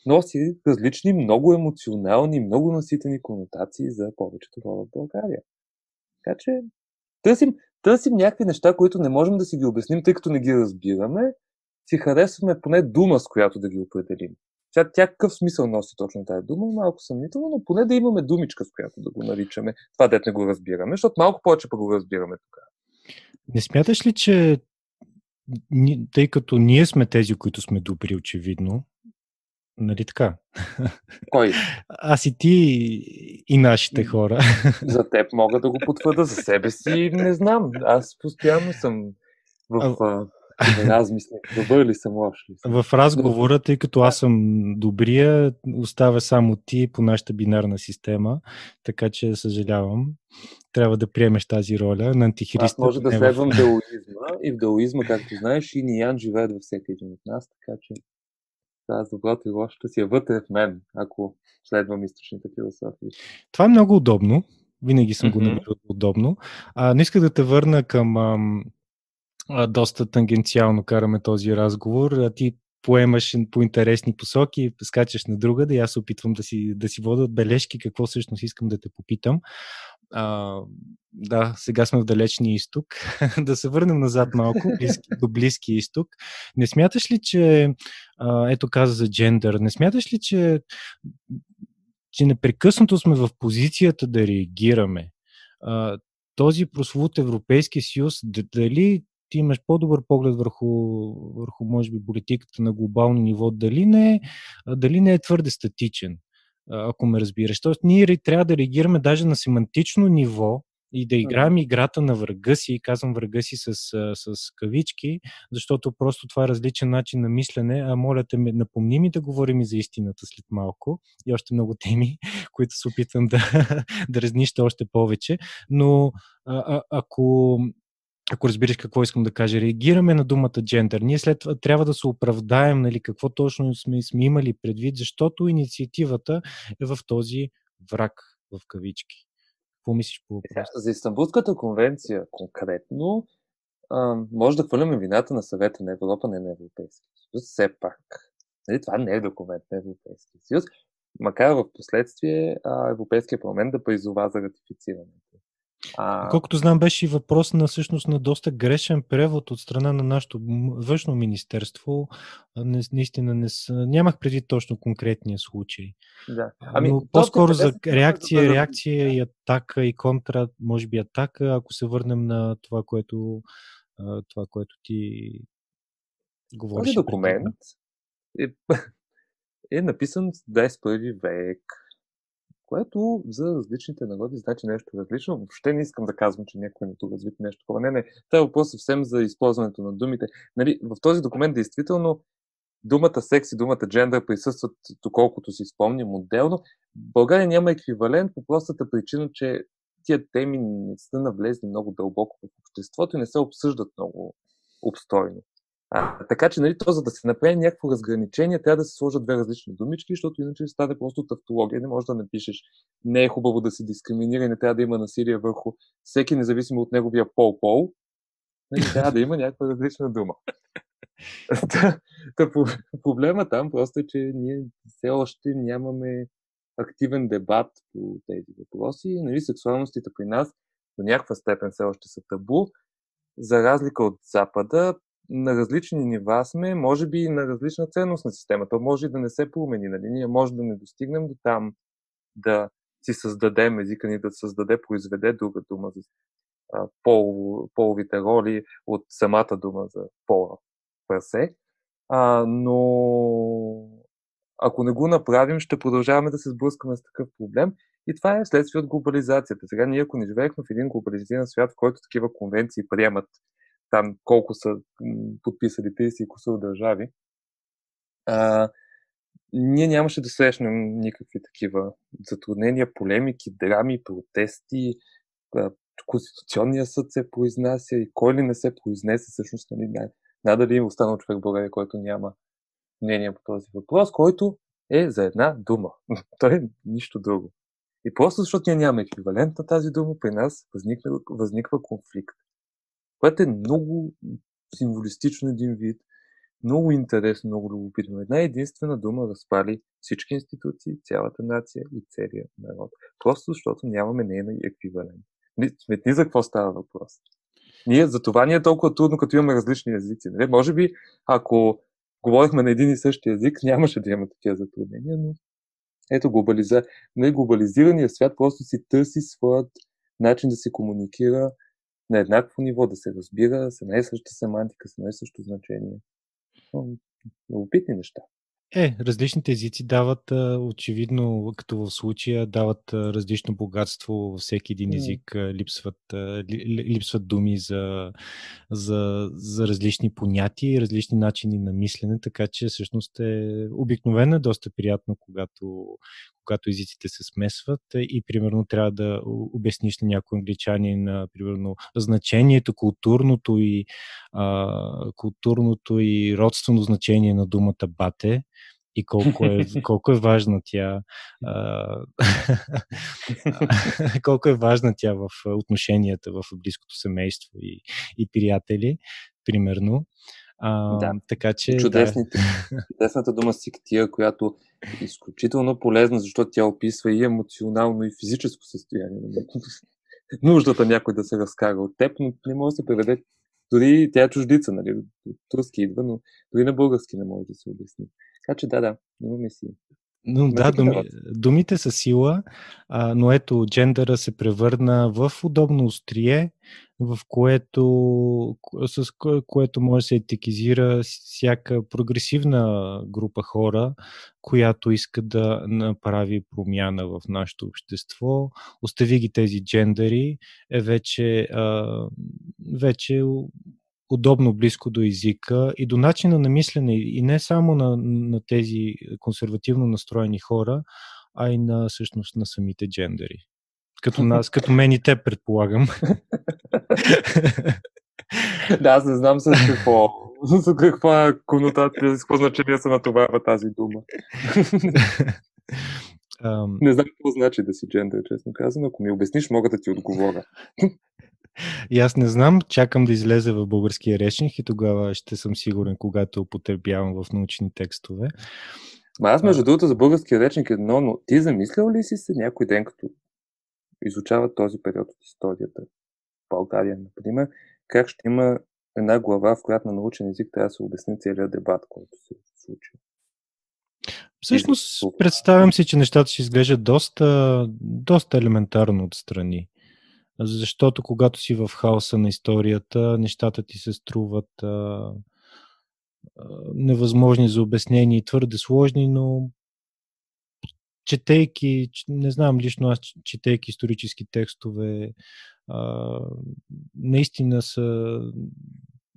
носи различни, много емоционални, много наситени конотации за повечето хора в България. Така че търсим, търсим някакви неща, които не можем да си ги обясним, тъй като не ги разбираме, си харесваме поне дума, с която да ги определим. Тя, тя какъв смисъл носи точно тази дума малко съмнително, но поне да имаме думичка, с която да го наричаме. Това дет не го разбираме, защото малко повече па го разбираме тук. Не смяташ ли, че тъй като ние сме тези, които сме добри, очевидно, Нали така? Кой? Аз и ти и нашите хора. За теб мога да го потвърда, за себе си не знам. Аз постоянно съм в а, размисля. Добър ли съм, лош ли съм? В разговора, тъй като аз съм добрия, оставя само ти по нашата бинарна система, така че съжалявам. Трябва да приемеш тази роля на антихриста. Аз може да следвам в... даоизма и в даоизма, както знаеш, и Ниян живеят във всеки един от нас, така че с доброто и лошото си е вътре в мен, ако следвам източните философии. Това е много удобно. Винаги съм mm-hmm. го намерил удобно. А, не исках да те върна към ам, доста тангенциално караме този разговор. А ти поемаш по интересни посоки, скачаш на друга, да и аз опитвам да си, да си вода бележки, какво всъщност искам да те попитам. А, да, сега сме в далечния изток. да се върнем назад малко, близки, до Близки изток. Не смяташ ли, че, а, ето каза за джендър, не смяташ ли, че, че непрекъснато сме в позицията да реагираме? А, този прословут Европейски съюз, дали ти имаш по-добър поглед върху, върху може би, политиката на глобално ниво, дали не, дали не е твърде статичен, ако ме разбираш. Тоест, ние трябва да реагираме даже на семантично ниво, и да играем играта на врага си, казвам врага си с, с кавички, защото просто това е различен начин на мислене, а моля те напомни ми да говорим и за истината след малко. И още много теми, които се опитвам да, да разнища още повече, но а, а, ако ако разбираш какво искам да кажа, реагираме на думата джендър. Ние след това трябва да се оправдаем нали, какво точно сме, сме имали предвид, защото инициативата е в този враг в кавички. Какво мислиш по въпроса? За Истанбулската конвенция конкретно а, може да хвърляме вината на съвета на Европа, не на Европейския съюз. Все пак. Нали, това не е документ на Европейския съюз, макар в последствие Европейския парламент да призова за ратифицирането. А... Колкото знам, беше и въпрос на всъщност на доста грешен превод от страна на нашето външно министерство. Не, наистина не с... нямах преди точно конкретния случай. Да. Ами, Но по-скоро за реакция, реакция и атака и контра, може би атака, ако се върнем на това, което, това, което ти Говориш този документ е, е написан в 21 век, което за различните народи значи нещо различно. Въобще не искам да казвам, че някой не тук развит нещо такова. Не, не. Това е въпрос съвсем за използването на думите. Нали, в този документ действително думата секс и думата джендър присъстват, доколкото си спомням, отделно. В България няма еквивалент по простата причина, че тия теми не са навлезли много дълбоко в обществото и не се обсъждат много обстойно. А, така че, нали, то, за да се направи някакво разграничение, трябва да се сложат две различни думички, защото иначе стане просто тавтология. Не можеш да напишеш, не е хубаво да се дискриминира и не трябва да има насилие върху всеки, независимо от неговия пол-пол. Нали, трябва да има някаква различна дума. та, та, проблема там просто е, че ние все още нямаме активен дебат по тези въпроси. Нали, сексуалностите при нас до някаква степен все още са табу. За разлика от Запада, на различни нива сме, може би и на различна ценност на системата. може и да не се промени. Нали? Ние може да не достигнем до там да си създадем езика ни, да създаде, произведе друга дума за пол, половите роли от самата дума за пола персе. А, но ако не го направим, ще продължаваме да се сблъскаме с такъв проблем. И това е следствие от глобализацията. Сега ние, ако не живеехме в един глобализиран свят, в който такива конвенции приемат там колко са подписали 30 и косър държави, а, ние нямаше да срещнем никакви такива затруднения, полемики, драми, протести. Конституционният съд се произнася и кой ли не се произнесе, всъщност, нали, надали има останал човек в България, който няма мнение по този въпрос, който е за една дума. Той е нищо друго. И просто защото ние нямаме еквивалент на тази дума, при нас възниква, възниква конфликт което е много символистично един вид, много интересно, много любопитно. Една единствена дума разпали всички институции, цялата нация и целият народ. Просто защото нямаме нейна еквивалент. Сметни за какво става въпрос. Ние, за това ни е толкова трудно, като имаме различни езици. Нали? Може би, ако говорихме на един и същи език, нямаше да има такива затруднения, но ето глобализа... нали, глобализирания свят просто си търси своят начин да се комуникира на еднакво ниво, да се разбира с една и съща семантика, с едно и също значение. Любопитни неща. Е, различните езици дават, очевидно, като в случая, дават различно богатство във всеки един език. Липсват, липсват думи за, за, за различни понятия и различни начини на мислене, така че всъщност е обикновено е доста приятно, когато, когато езиците се смесват и примерно трябва да обясниш на някой англичанин на примерно значението, културното и, а, културното и родствено значение на думата бате и колко е, колко е важна тя а, колко е важна тя в отношенията в близкото семейство и, и приятели, примерно. А, да. Така че. Чудесните, да. Чудесната дума сиктия, която е изключително полезна, защото тя описва и емоционално, и физическо състояние. Нуждата някой да се разкара от теб, но не може да се преведе. Дори тя е чуждица, нали? От турски идва, но дори на български не може да се обясни. Така че да, да, имаме си. Но, да, думи, думите са сила, а, но ето, джендъра се превърна в удобно острие, в което, с кое, което може да се етикизира всяка прогресивна група хора, която иска да направи промяна в нашето общество. Остави ги тези джендъри, е вече, а, вече удобно близко до езика и до начина на мислене и не само на, на тези консервативно настроени хора, а и на всъщност на самите джендери. Като нас, като мен и те, предполагам. да, аз не знам с какво, с каква конотация, с какво значение се натоварва тази дума. Um... Не знам какво значи да си джендър, честно казвам. Ако ми обясниш, мога да ти отговоря. И аз не знам, чакам да излезе в българския речник и тогава ще съм сигурен, когато употребявам в научни текстове. Ма аз, между другото, за българския речник едно, но ти замислял ли си се някой ден, като изучава този период от историята България, например, как ще има една глава, в която на научен език трябва да се обясни целият дебат, който се случи. Всъщност, представям си, че нещата ще изглеждат доста, доста елементарно отстрани. Защото когато си в хаоса на историята, нещата ти се струват а, невъзможни за обяснение и твърде сложни, но четейки, не знам лично аз, четейки исторически текстове, а, наистина са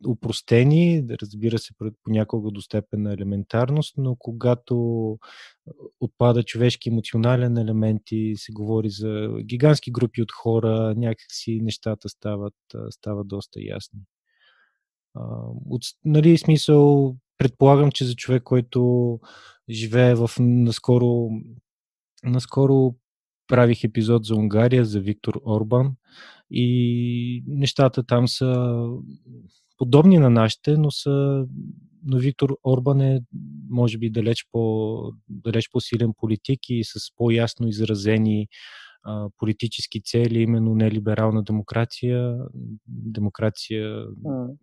упростени, разбира се, понякога до степен на елементарност, но когато отпада човешки емоционален елемент и се говори за гигантски групи от хора, някакси нещата стават, стават доста ясни. От, нали, смисъл, предполагам, че за човек, който живее в наскоро, наскоро правих епизод за Унгария, за Виктор Орбан и нещата там са подобни на нашите, но са но Виктор Орбан е, може би, далеч, по, далеч по-силен политик и с по-ясно изразени а, политически цели, именно нелиберална демокрация, демокрация,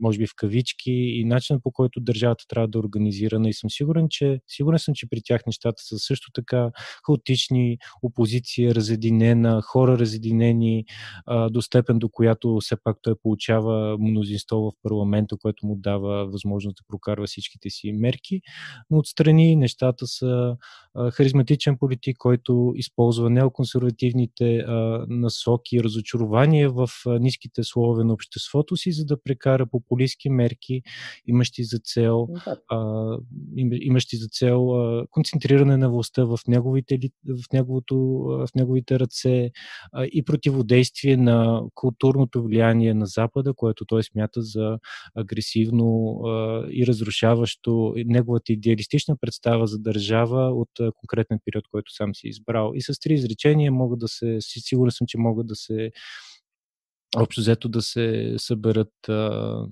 може би в кавички и начинът по който държавата трябва да е организирана. И съм сигурен, че, сигурен съм, че при тях нещата са също така хаотични, опозиция разединена, хора разединени а, до степен, до която все пак той получава мнозинство в парламента, което му дава възможност да прокарва всичките си мерки. Но отстрани нещата са а, харизматичен политик, който използва неоконсервативни своите а, насоки и разочарования в а, ниските слове на обществото си, за да прекара популистски мерки, имащи за цел, а, имащи за цел а, концентриране на властта в неговите, в неговото, в неговите ръце а, и противодействие на културното влияние на Запада, което той смята за агресивно а, и разрушаващо неговата идеалистична представа за държава от а, конкретен период, който сам си избрал. И с три изречения могат да се, сигурен съм, че могат да се общо взето да се съберат а,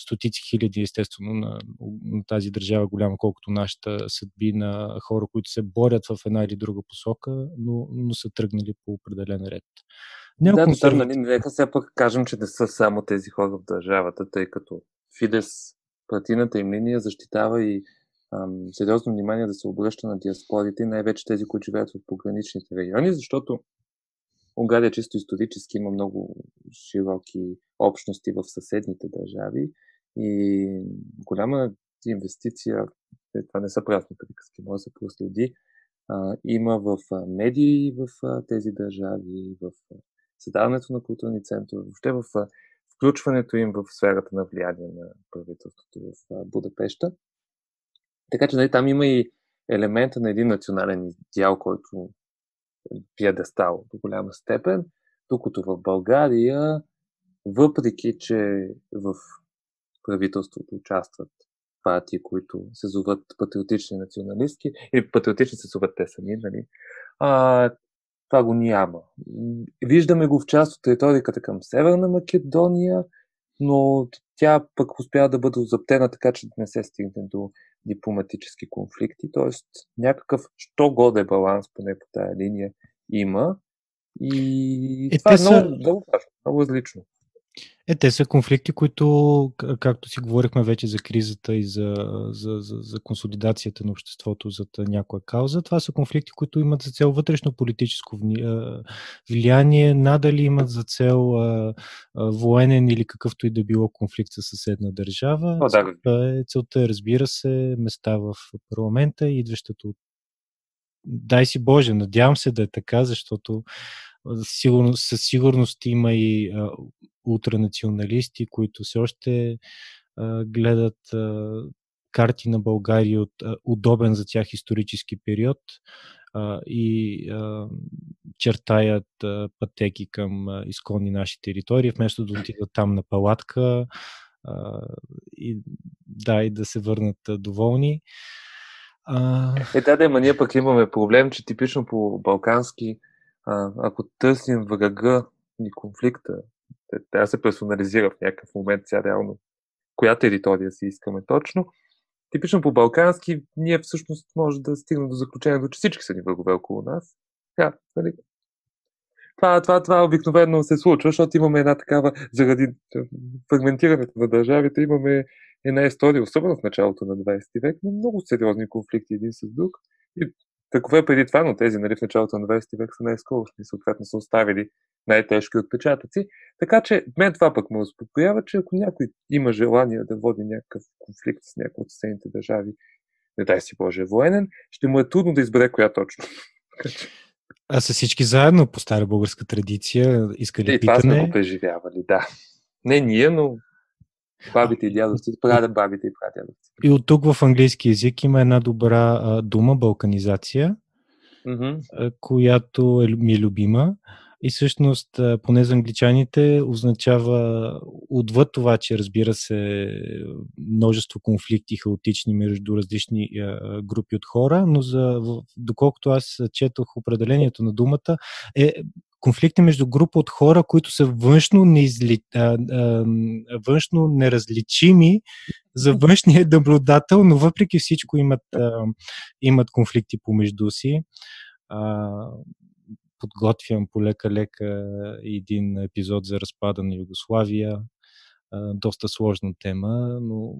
стотици хиляди, естествено, на, на тази държава, голяма колкото нашата съдби на хора, които се борят в една или друга посока, но, но са тръгнали по определен ред. Не, да, консерв... нали, нека все пък кажем, че не са само тези хора в държавата, тъй като Фидес, партийната им линия защитава и сериозно внимание да се обръща на диаспорите, най-вече тези, които живеят в пограничните райони, защото Унгария чисто исторически има много широки общности в съседните държави и голяма инвестиция, е, това не са празни приказки, може да се проследи, има в медии в тези държави, в създаването на културни центрове, въобще в включването им в сферата на влияние на правителството в Будапешта. Така че нали, там има и елемента на един национален идеал, който е пиедестал до голяма степен, докато в България, въпреки че в правителството участват партии, които се зоват патриотични националистки, или патриотични се зоват те сами, нали? А, това го няма. Виждаме го в част от териториката към Северна Македония, но тя пък успя да бъде заптена така, че да не се стигне до дипломатически конфликти. Тоест някакъв, що годе баланс поне по тая линия има. И е, това е много, са... много важно, много различно. Е, те са конфликти, които, както си говорихме вече за кризата и за, за, за, за консолидацията на обществото зад някоя кауза, това са конфликти, които имат за цел вътрешно политическо влияние, надали имат за цел военен или какъвто и да било конфликт с съседна държава. О, да. целта, е, целта е, разбира се, места в парламента и идващото от дай си Боже, надявам се да е така, защото сигурно, със сигурност има и а, ултранационалисти, които все още а, гледат а, карти на България от а, удобен за тях исторически период а, и а, чертаят а, пътеки към а, изконни наши територии, вместо да отидат там на палатка а, и, да, и да се върнат а, доволни. А... Е, да, да, ние пък имаме проблем, че типично по балкански, а, ако търсим врага и конфликта, да се персонализира в някакъв момент сега реално коя територия си искаме точно. Типично по балкански, ние всъщност може да стигнем до заключението, че всички са ни врагове около нас. Ja, нали? това, това, това обикновено се случва, защото имаме една такава, заради фрагментирането на държавите, имаме една история, особено в началото на 20 век, на много сериозни конфликти един с друг. И такова е преди това, но тези нали, в началото на 20 век са най-скорошни, съответно са оставили най-тежки отпечатъци. Така че мен това пък ме успокоява, че ако някой има желание да води някакъв конфликт с някои от съседните държави, не дай си Боже, военен, ще му е трудно да избере коя точно. А са всички заедно по стара българска традиция искали и питане? това сме го преживявали, да. Не ние, но бабите и дядовци, прадед бабите и прадядовци. И от тук в английски язик има една добра а, дума, балканизация, Mm-hmm. а, която е, ми е любима. И всъщност, поне за англичаните, означава отвъд това, че разбира се множество конфликти хаотични между различни групи от хора, но за, доколкото аз четох определението на думата, е конфликти между група от хора, които са външно, неизли... външно неразличими за външния наблюдател, но въпреки всичко имат, имат конфликти помежду си. Подготвям полека-лека един епизод за разпада на Югославия. Доста сложна тема, но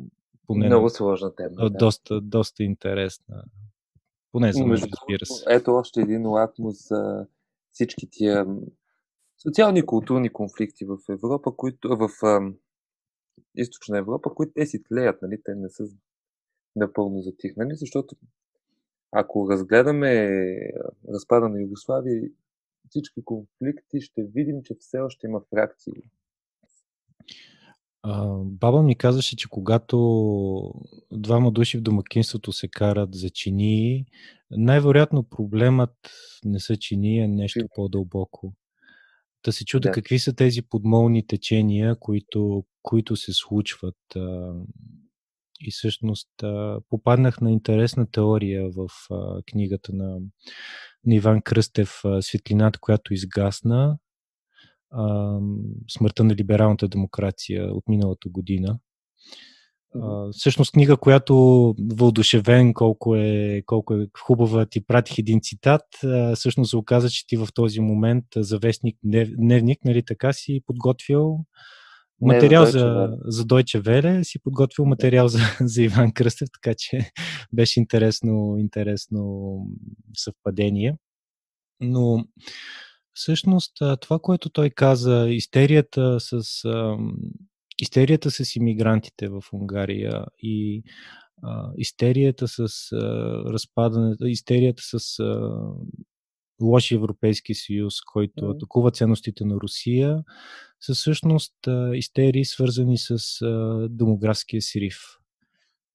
поне Много сложна тема. Да. доста, доста интересна. Поне за мен, разбира се. ето още един лакмус за всички тия социални и културни конфликти в Европа, които в ам, източна Европа, които те си тлеят, нали? те не са напълно затихнали, защото ако разгледаме разпада на Югославия всички конфликти, ще видим, че все още има фракции. А, баба ми казваше, че когато двама души в домакинството се карат за чинии, най-вероятно проблемът не са чинии, а нещо Фи- по-дълбоко. Да се чуда Да. какви са тези подмолни течения, които, които се случват. А, и всъщност попаднах на интересна теория в книгата на, на Иван Кръстев Светлината, която изгасна. Смъртта на либералната демокрация от миналата година. А, всъщност книга, която вълдушевен колко е, колко е хубава, ти пратих един цитат. А, всъщност се оказа, че ти в този момент а, за вестник Днев- Дневник, нали така, си подготвил материал за Deutsche за Deutsche Welle, си подготвил материал за, за Иван Кръстев, така че беше интересно, интересно съвпадение. Но всъщност това, което той каза, истерията с, истерията с иммигрантите в Унгария и а, истерията с а, разпадането, истерията с а, лоши Европейски съюз, който Мгм. атакува ценностите на Русия, са всъщност истерии, свързани с демографския срив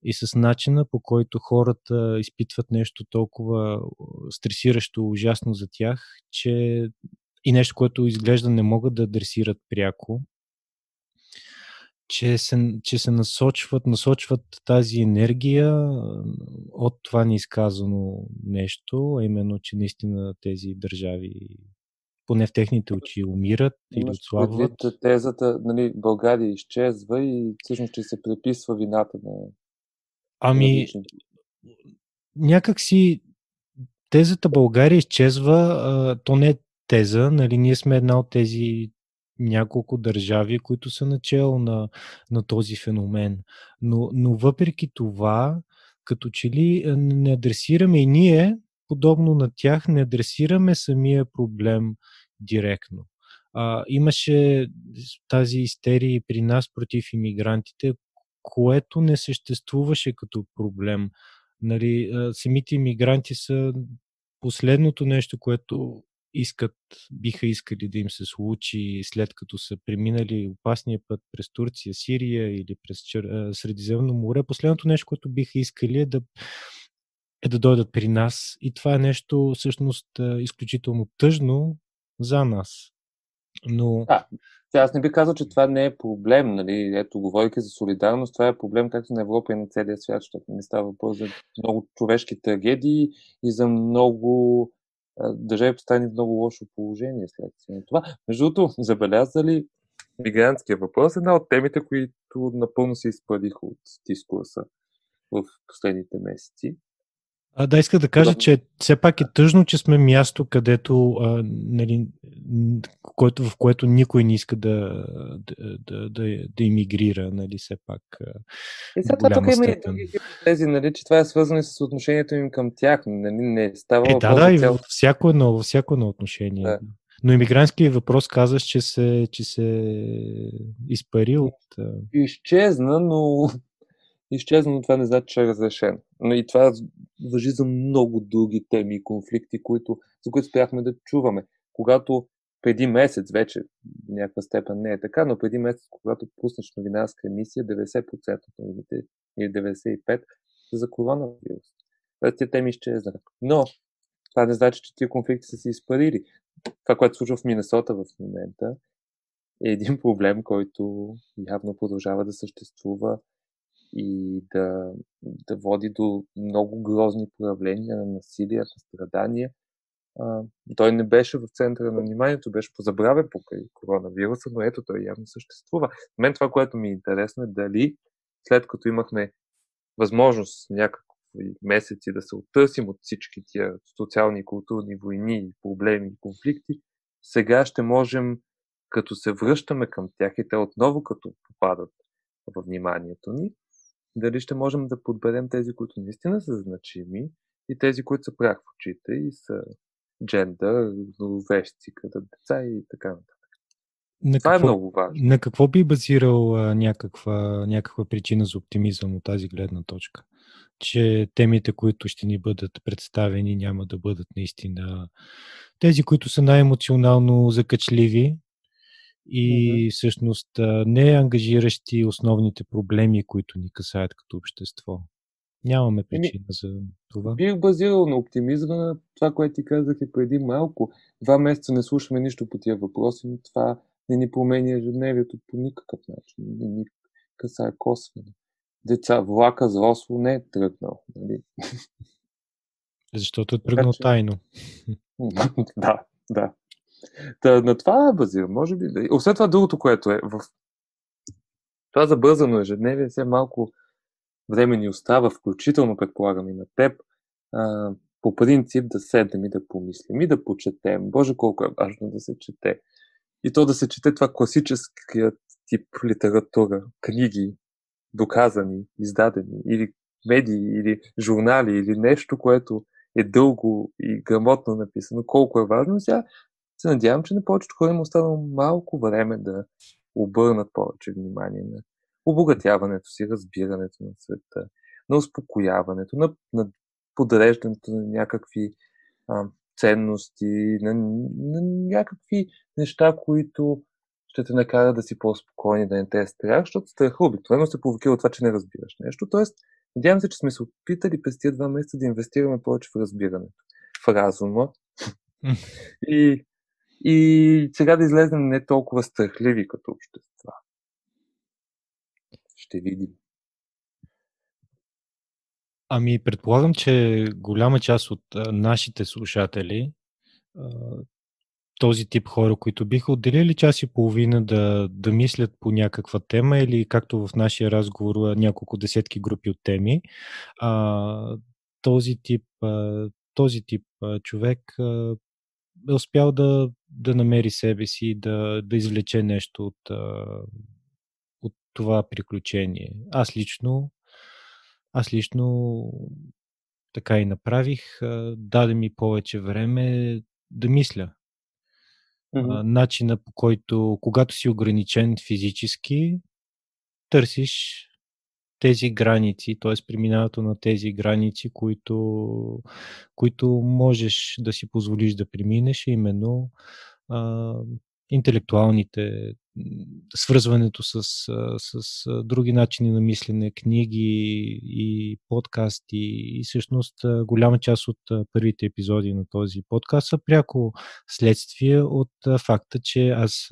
и с начина по който хората изпитват нещо толкова стресиращо, ужасно за тях, че и нещо, което изглежда не могат да адресират пряко, че се, че се насочват, насочват тази енергия от това неизказано нещо, а именно, че наистина тези държави, поне в техните очи, умират или отслабват. предвид тезата, нали, България изчезва и всъщност ще се преписва вината на Ами, някак си тезата България изчезва, а, то не е теза, нали, ние сме една от тези няколко държави, които са начало на, на този феномен. Но, но въпреки това, като че ли а, не адресираме и ние, подобно на тях, не адресираме самия проблем директно. А, имаше тази истерия при нас против иммигрантите, което не съществуваше като проблем. Нали, самите иммигранти са последното нещо, което искат, биха искали да им се случи след като са преминали опасния път през Турция, Сирия или през Чер... Средиземно море. Последното нещо, което биха искали е да, е да дойдат при нас. И това е нещо всъщност изключително тъжно за нас. Но А, аз не би казал, че това не е проблем, нали? Ето, говорейки за солидарност, това е проблем както на Европа и на целия свят, защото не става въпрос за много човешки трагедии и за много а, държави поставени в много лошо положение след това. Между другото, забелязали мигрантския въпрос една от темите, които напълно се изпадиха от дискурса в последните месеци. А, да, иска да кажа, че все пак е тъжно, че сме място, където, а, нали, което, в което никой не иска да, да, да, да, да иммигрира, нали, все пак. И сега това тук има и други хипотези, нали, че това е свързано и с отношението им към тях. Нали, не става Е, да, да, и във всяко едно, във всяко едно отношение. Да. Но иммигрантски въпрос казваш, че се, че се изпари от... Изчезна, но изчезна, но това не значи, че е разрешено. Но и това въжи за много други теми и конфликти, които, за които спряхме да чуваме. Когато преди месец вече, в някаква степен не е така, но преди месец, когато пуснеш новинарска емисия, 90% от новините или 95% са за коронавирус. Тоест, тези теми изчезнаха. Но това не значи, че тия конфликти са се изпарили. Това, което се случва в Миннесота в момента, е един проблем, който явно продължава да съществува и да, да води до много грозни проявления на насилие, на страдания. А, той не беше в центъра на вниманието, беше позабравен покрай коронавируса, но ето той явно съществува. мен това, което ми е интересно е дали след като имахме възможност някакви месеци да се оттърсим от всички тия социални и културни войни, проблеми и конфликти, сега ще можем, като се връщаме към тях и те отново като попадат в вниманието ни, дали ще можем да подберем тези, които наистина са значими и тези, които са прях в очите и са джендър, вещи, като деца и така нататък. На Това е какво, е много важно. На какво би базирал а, някаква, някаква причина за оптимизъм от тази гледна точка? Че темите, които ще ни бъдат представени, няма да бъдат наистина тези, които са най-емоционално закачливи и mm-hmm. всъщност не ангажиращи основните проблеми, които ни касаят като общество. Нямаме причина за това. Бих базирал на оптимизма на това, което ти казах и преди малко. Два месеца не слушаме нищо по тия въпроси, но това не ни променя ежедневието по никакъв начин. Не ни касае косвено. Деца, влака зросло не е тръгнал. Нали? Защото е тръгнал че... тайно. да, да. Та, на това е базира, може би. Освен това, другото, което е в това забързано ежедневие, все малко време ни остава, включително, предполагам и на теб, а, по принцип да седнем и да помислим и да почетем. Боже, колко е важно да се чете. И то да се чете това класическият тип литература, книги, доказани, издадени, или медии, или журнали, или нещо, което е дълго и грамотно написано, колко е важно. Сега се надявам, че на повечето хора им останало малко време да обърнат повече внимание на обогатяването си, разбирането на света, на успокояването, на, на подреждането на някакви а, ценности, на, на някакви неща, които ще те накара да си по-спокойни, да не те е страх, защото страха обикновено се провокира от това, че не разбираш нещо. Тоест, надявам се, че сме се опитали през тези два месеца да инвестираме повече в разбирането, в разума. и, и сега да излезем не толкова страхливи като общества. Ще видим. Ами, предполагам, че голяма част от нашите слушатели, този тип хора, които биха отделили час и половина да, да мислят по някаква тема или както в нашия разговор няколко десетки групи от теми, този тип, този тип човек е успял да, да намери себе си, да, да извлече нещо от, от това приключение. Аз лично аз лично така и направих. Даде ми повече време да мисля. Mm-hmm. Начина по който, когато си ограничен физически, търсиш тези граници, т.е. преминаването на тези граници, които, които можеш да си позволиш да преминеш, именно а, интелектуалните, свързването с, с, други начини на мислене, книги и подкасти. И всъщност голяма част от първите епизоди на този подкаст са пряко следствие от факта, че аз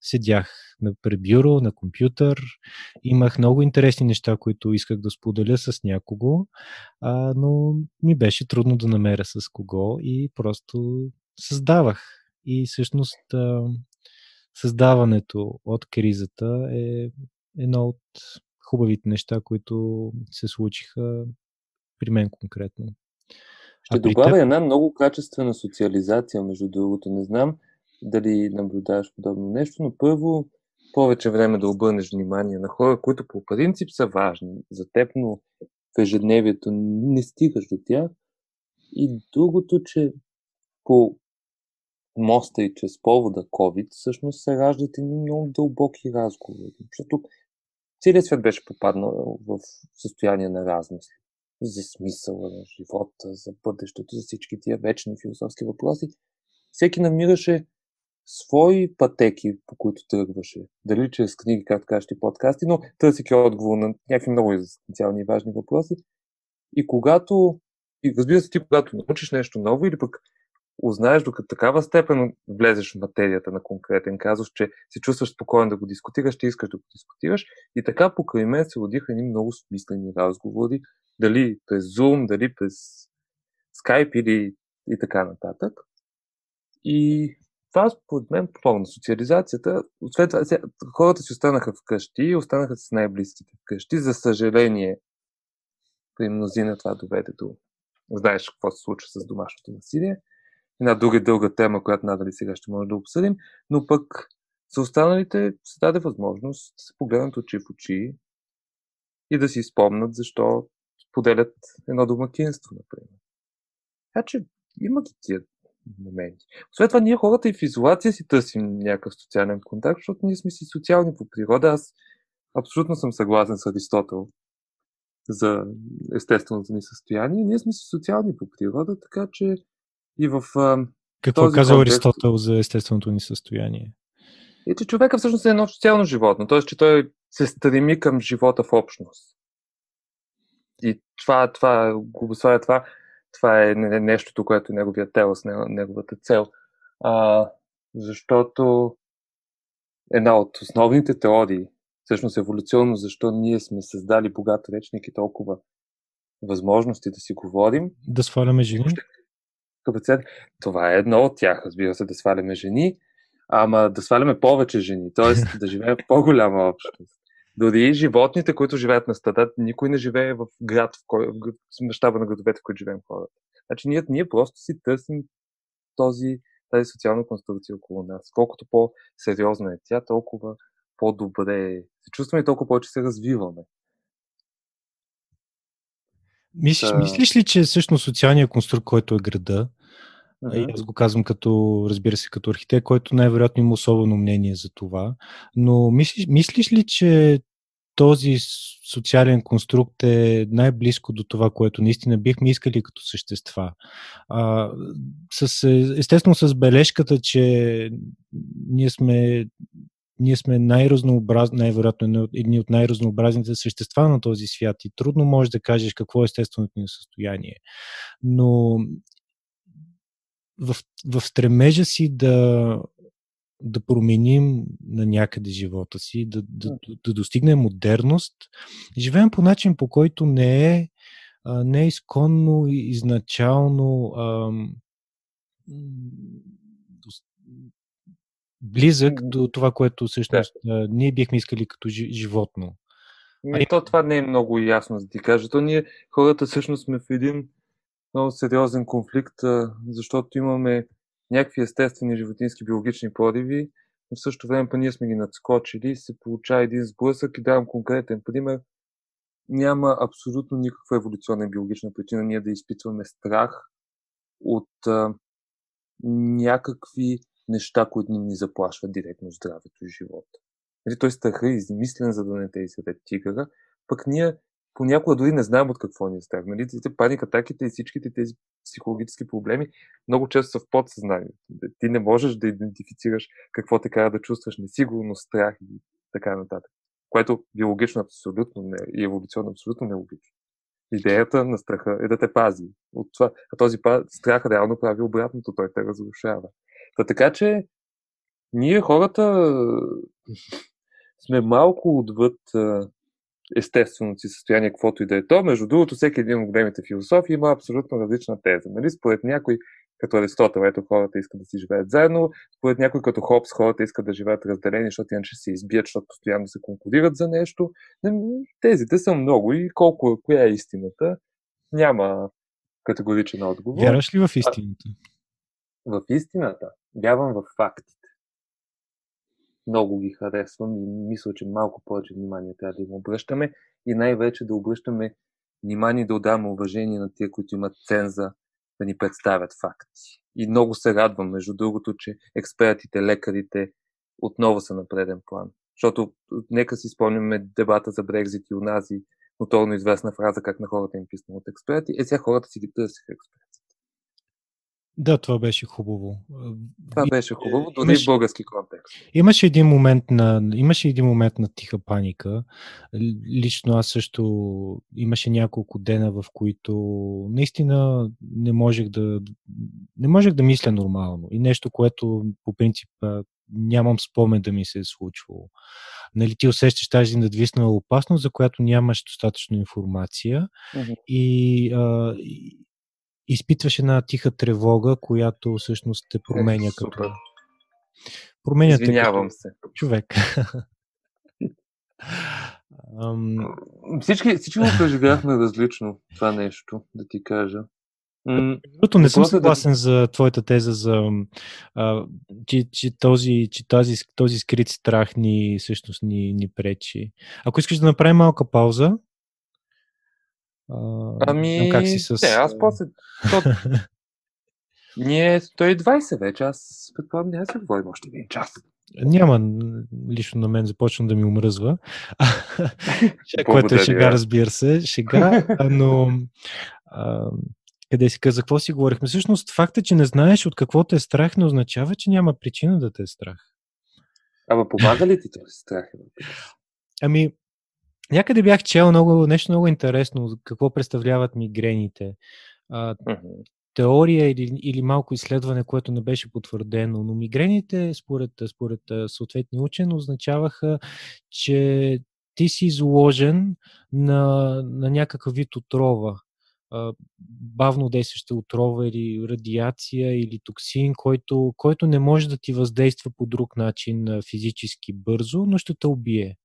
седях на пребюро, на компютър, имах много интересни неща, които исках да споделя с някого, но ми беше трудно да намеря с кого и просто създавах и всъщност създаването от кризата е едно от хубавите неща, които се случиха при мен конкретно. Ще а добавя теб... една много качествена социализация, между другото. Не знам дали наблюдаваш подобно нещо, но първо повече време да обърнеш внимание на хора, които по принцип са важни за теб, но в ежедневието не стигаш до тях. И другото, че по моста и чрез повода COVID, всъщност се раждат едни много дълбоки разговори. Защото целият свят беше попаднал в състояние на размисли за смисъла на живота, за бъдещето, за всички тия вечни философски въпроси. Всеки намираше свои пътеки, по които тръгваше. Дали чрез книги, както кажеш и подкасти, но търсики отговор на някакви много екзистенциални и важни въпроси. И когато, и разбира се, ти когато научиш нещо ново или пък узнаеш до такава степен влезеш в материята на конкретен казус, че се чувстваш спокоен да го дискутираш, ще искаш да го дискутираш. И така покрай мен се родиха едни много смислени разговори, дали през Zoom, дали през Skype или и така нататък. И това според мен помогна. Социализацията, освен това, хората си останаха вкъщи и останаха с най-близките вкъщи. За съжаление, при мнозина това доведе до... Знаеш какво се случва с домашното насилие. Една друга дълга тема, която надали сега ще може да обсъдим, но пък за останалите се даде възможност да се погледнат очи в очи и да си спомнат защо поделят едно домакинство, например. Така че има ги тия моменти. Освен това, ние хората и в изолация си търсим някакъв социален контакт, защото ние сме си социални по природа. Аз абсолютно съм съгласен с Аристотел за естественото ни състояние. Ние сме си социални по природа, така че и в Какво този казал контекст... Аристотел за естественото ни състояние? И че човека всъщност е едно социално животно, т.е. че той се стреми към живота в общност. И това, това го обославя това, това е нещото, което е неговия телос, неговата цел. А, защото една от основните теории, всъщност еволюционно, защо ние сме създали богат речник и толкова възможности да си говорим. Да сваляме жени? Капацитет. Това е едно от тях, разбира се, да сваляме жени, ама да сваляме повече жени, т.е. да живеем по-голяма общност. Дори животните, които живеят на стада, никой не живее в град, в, кой, в мащаба на градовете, в които живеем хората. Значи ние, ние просто си търсим този, тази социална конструкция около нас. Колкото по-сериозна е тя, толкова по-добре се чувстваме и толкова повече се развиваме. Мислиш, мислиш ли, че всъщност социалният конструкт, който е града, Uh-huh. Аз го казвам като, разбира се, като архитект, който най-вероятно има особено мнение за това. Но мислиш, мислиш ли, че този социален конструкт е най-близко до това, което наистина бихме искали като същества. А, с, естествено с бележката, че ние сме ние сме най-разнообразни, най-вероятно едни от най-разнообразните същества на този свят и трудно можеш да кажеш какво е естественото ни състояние. Но в, в стремежа си да, да променим на някъде живота си, да, да, да достигнем модерност, живеем по начин, по който не е, не е изконно изначално ам, близък до това, което всъщност да. ние бихме искали като животно. Ами, то това не е много ясно да ти кажа. То ние, хората, всъщност сме в един много сериозен конфликт, защото имаме някакви естествени животински биологични подиви, но в същото време па ние сме ги надскочили и се получава един сблъсък и давам конкретен пример. Няма абсолютно никаква еволюционна биологична причина ние да изпитваме страх от а, някакви неща, които ни заплашват директно здравето и живота. Нали, той страха е измислен, за да не те изяде тигъра, пък ние понякога дори не знаем от какво ни е страх. Нали? Паник атаките и всичките тези психологически проблеми много често са в подсъзнанието. Ти не можеш да идентифицираш какво те кара да чувстваш несигурност, страх и така нататък. Което биологично абсолютно не, и еволюционно абсолютно нелогично. Идеята на страха е да те пази от това. А този страх реално прави обратното, той те разрушава. Та така че ние хората сме малко отвъд естественото си състояние, каквото и да е то. Между другото, всеки един от големите философии има абсолютно различна теза. Нали? Според някой, като Аристотел, ето хората искат да си живеят заедно, според някой като Хопс, хората искат да живеят разделени, защото иначе се избият, защото постоянно се конкурират за нещо. Тезите са много и колко, коя е истината, няма категоричен отговор. Вярваш ли в истината? В истината? Вярвам в фактите много ги харесвам и мисля, че малко повече внимание трябва да им обръщаме и най-вече да обръщаме внимание да отдаваме уважение на тия, които имат ценза да ни представят факти. И много се радвам, между другото, че експертите, лекарите отново са на преден план. Защото нека си спомняме дебата за Брекзит и унази моторно известна фраза, как на хората им писна от експерти. Е, сега хората си ги търсиха експерти. Да, това беше хубаво. Това беше хубаво, дори имаш, в български контекст. Имаше един момент на, имаше един момент на тиха паника. Лично аз също имаше няколко дена, в които наистина не можех да, не можех да мисля нормално. И нещо, което по принцип нямам спомен да ми се е случвало. Нали, ти усещаш тази надвиснала опасност, за която нямаш достатъчно информация mm-hmm. и, а, и изпитваш една тиха тревога, която всъщност те променя е, като... Променя Извинявам като... се. Човек. um... всички, всички го преживяхме различно това нещо, да ти кажа. Другото не съм съгласен да... за твоята теза за а, че, че, този, че този, този скрит страх ни всъщност ни, ни пречи. Ако искаш да направим малка пауза. А, ами, как си с... не, аз после... Ние 120 вече, аз предполагам, няма да говорим още един час. Няма, лично на мен започна да ми омръзва. което е шега, разбира се. Шега, но а, къде си каза, какво си говорихме. Всъщност, факта, че не знаеш от какво те е страх, не означава, че няма причина да те е страх. Ама помага ли ти този страх? Ами, някъде бях чел много, нещо много интересно, какво представляват мигрените. А. Теория или, или малко изследване, което не беше потвърдено, но мигрените, според, според съответни учен, означаваха, че ти си изложен на, на някакъв вид отрова бавно действаща отрова или радиация или токсин, който, който не може да ти въздейства по друг начин физически бързо, но ще те убие.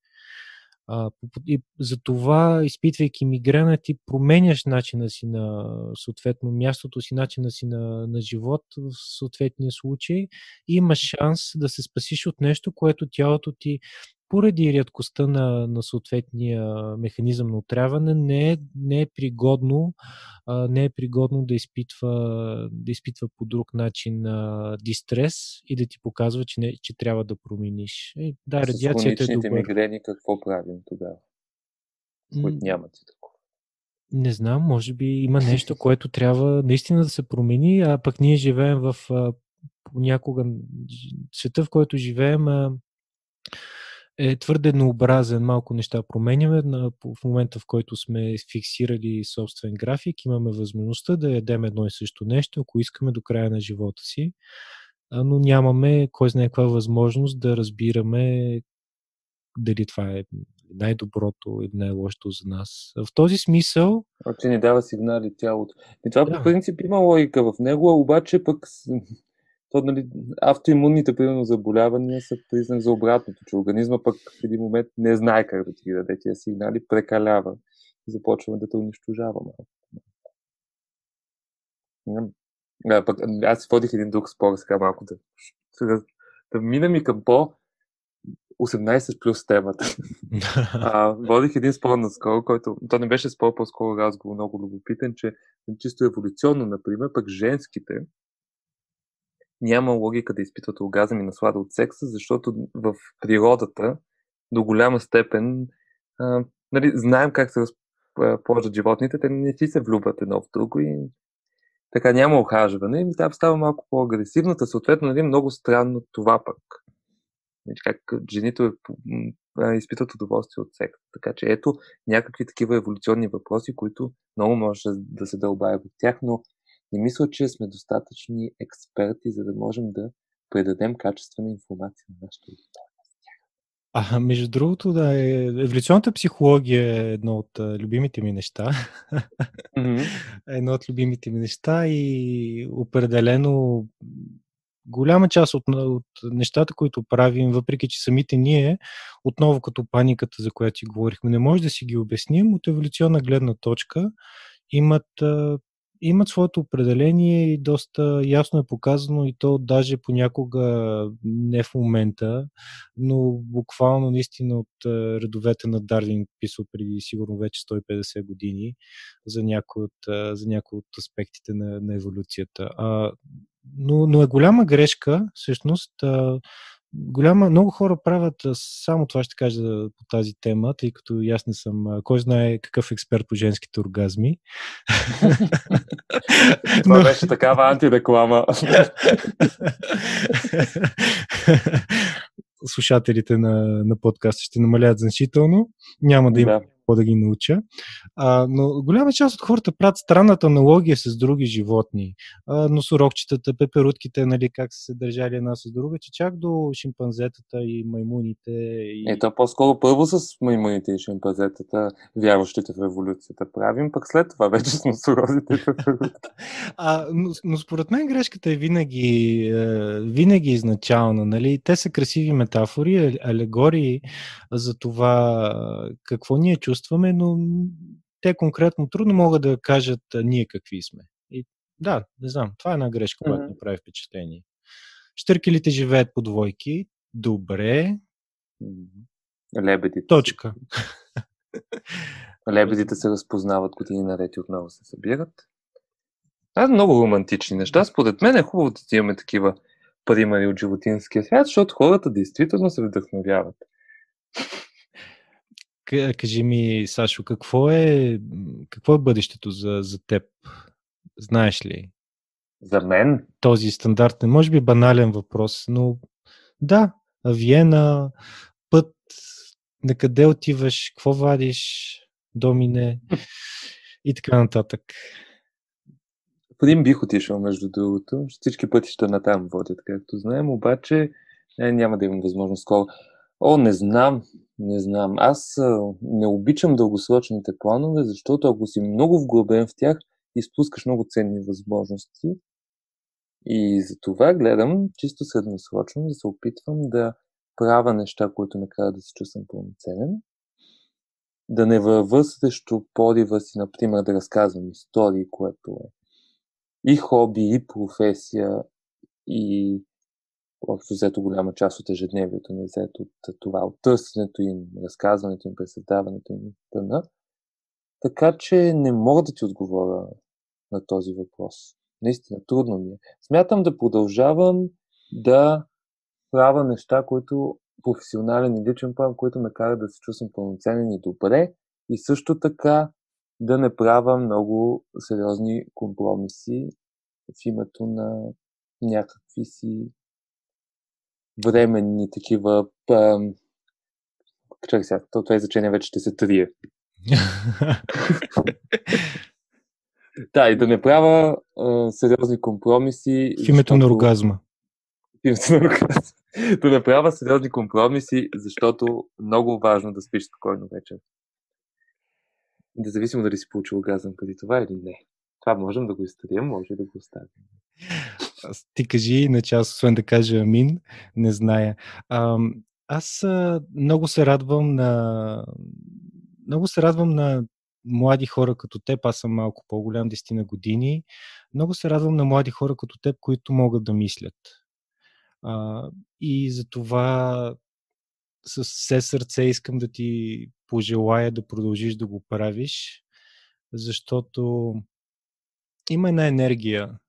А, и за това, изпитвайки мигрена, ти променяш начина си на съответно мястото си, начина си на, на живот в съответния случай и имаш шанс да се спасиш от нещо, което тялото ти поради рядкостта на, на съответния механизъм на отряване не е, не е пригодно а, не е пригодно да изпитва, да изпитва по друг начин а, дистрес и да ти показва, че, не, че трябва да промениш. Е, да, радиацията е добър. мигрени какво правим тогава? Които нямате такова. Не знам, може би има нещо, което трябва наистина да се промени, а пък ние живеем в понякога света, в който живеем, е твърде еднообразен, малко неща променяме. В момента, в който сме фиксирали собствен график, имаме възможността да ядем едно и също нещо, ако искаме до края на живота си, но нямаме кой знае каква възможност да разбираме дали това е най-доброто или най-лошото за нас. В този смисъл... Че ни дава сигнали тялото. И това да. по принцип има логика в него, обаче пък то, нали, автоимунните, примерно, заболявания са признак за обратното, че организма пък в един момент не знае как да ти ги даде тия сигнали, прекалява и започваме да те унищожаваме. А, пък, аз водих един друг спор, сега малко да, да, да минем и към по 18 плюс темата. а, водих един спор наскоро, който, то не беше спор, по-скоро разговор, много любопитен, че чисто еволюционно, например, пък женските, няма логика да изпитват оргазъм и наслада от секса, защото в природата до голяма степен а, нали, знаем как се разположат животните, те не си се влюбват едно в друго и така няма охажване и там става малко по-агресивната, съответно нали, много странно това пък. Как жените изпитват удоволствие от секс. Така че ето някакви такива еволюционни въпроси, които много може да се дълбая в тях, но не мисля, че сме достатъчни експерти, за да можем да предадем качествена информация на нашите аудитория. А, между другото, да, е, еволюционната психология е едно от а, любимите ми неща. Mm-hmm. едно от любимите ми неща и определено голяма част от, от нещата, които правим, въпреки че самите ние, отново като паниката, за която си говорихме, не може да си ги обясним, от еволюционна гледна точка имат а, имат своето определение и доста ясно е показано и то даже понякога не в момента, но буквално наистина от редовете на Дарвин писал преди сигурно вече 150 години за някои от, за някои от аспектите на, на еволюцията. А, но, но е голяма грешка, всъщност, голяма, много хора правят, само това ще кажа по тази тема, тъй като аз не съм, кой знае какъв експерт по женските оргазми. това Но... беше такава антиреклама. Слушателите на, на подкаста ще намалят значително. Няма да има да какво да ги науча. А, но голяма част от хората правят странната аналогия с други животни. А, носорогчетата, пеперутките, нали, как са се държали една с друга, че чак до шимпанзетата и маймуните. И... Ето, по-скоро първо с маймуните и шимпанзетата, вярващите в еволюцията правим, пък след това вече с носорозите и а, но, но според мен грешката е винаги, е, винаги изначална. Нали? Те са красиви метафори, алегории за това какво ние чувстваме чувстваме, но те конкретно трудно могат да кажат а, ние какви сме. И да, не знам, това е една грешка, която mm-hmm. ми прави впечатление. Штъркелите живеят по двойки. Добре. Лебедите. Точка. Лебедите се разпознават години наред и отново се събират. Това са много романтични неща. Според мен е хубаво да имаме такива примери от животинския свят, защото хората действително се вдъхновяват. Кажи ми, Сашо, какво е, какво е бъдещето за, за теб? Знаеш ли? За мен? Този стандартен, може би банален въпрос, но да, Виена, път, на къде отиваш, какво вадиш, домине и така нататък. Един бих отишъл, между другото. Всички пътища на там водят, както знаем, обаче не, няма да имам възможност скоро. О, не знам, не знам. Аз не обичам дългосрочните планове, защото ако си много вглъбен в тях, изпускаш много ценни възможности. И за това гледам чисто средносрочно да се опитвам да правя неща, които ме карат да се чувствам пълноценен. Да не върва срещу подива си, например, да разказвам истории, което е и хоби, и професия, и общо взето голяма част от ежедневието ми е взето от това, от търсенето им, разказването им, пресъздаването им тъна. Така че не мога да ти отговоря на този въпрос. Наистина, трудно ми е. Смятам да продължавам да правя неща, които професионален и личен план, които ме карат да се чувствам пълноценен и добре и също така да не правя много сериозни компромиси в името на някакви си временни такива. Чакай сега, това изречение вече ще се трие. да, и да не правя а, сериозни компромиси. В името защото... на оргазма. В името на оргазма. да не правя сериозни компромиси, защото много важно да спиш спокойно вечер. Независимо дали си получил оргазъм преди това или не. Това можем да го изтрием, може да го оставим. Ти кажи, иначе аз освен да кажа амин, не зная. А, аз а, много се радвам на много се радвам на млади хора като теб, аз съм малко по-голям, 10 на години, много се радвам на млади хора като теб, които могат да мислят. А, и за това с все сърце искам да ти пожелая да продължиш да го правиш, защото има една енергия,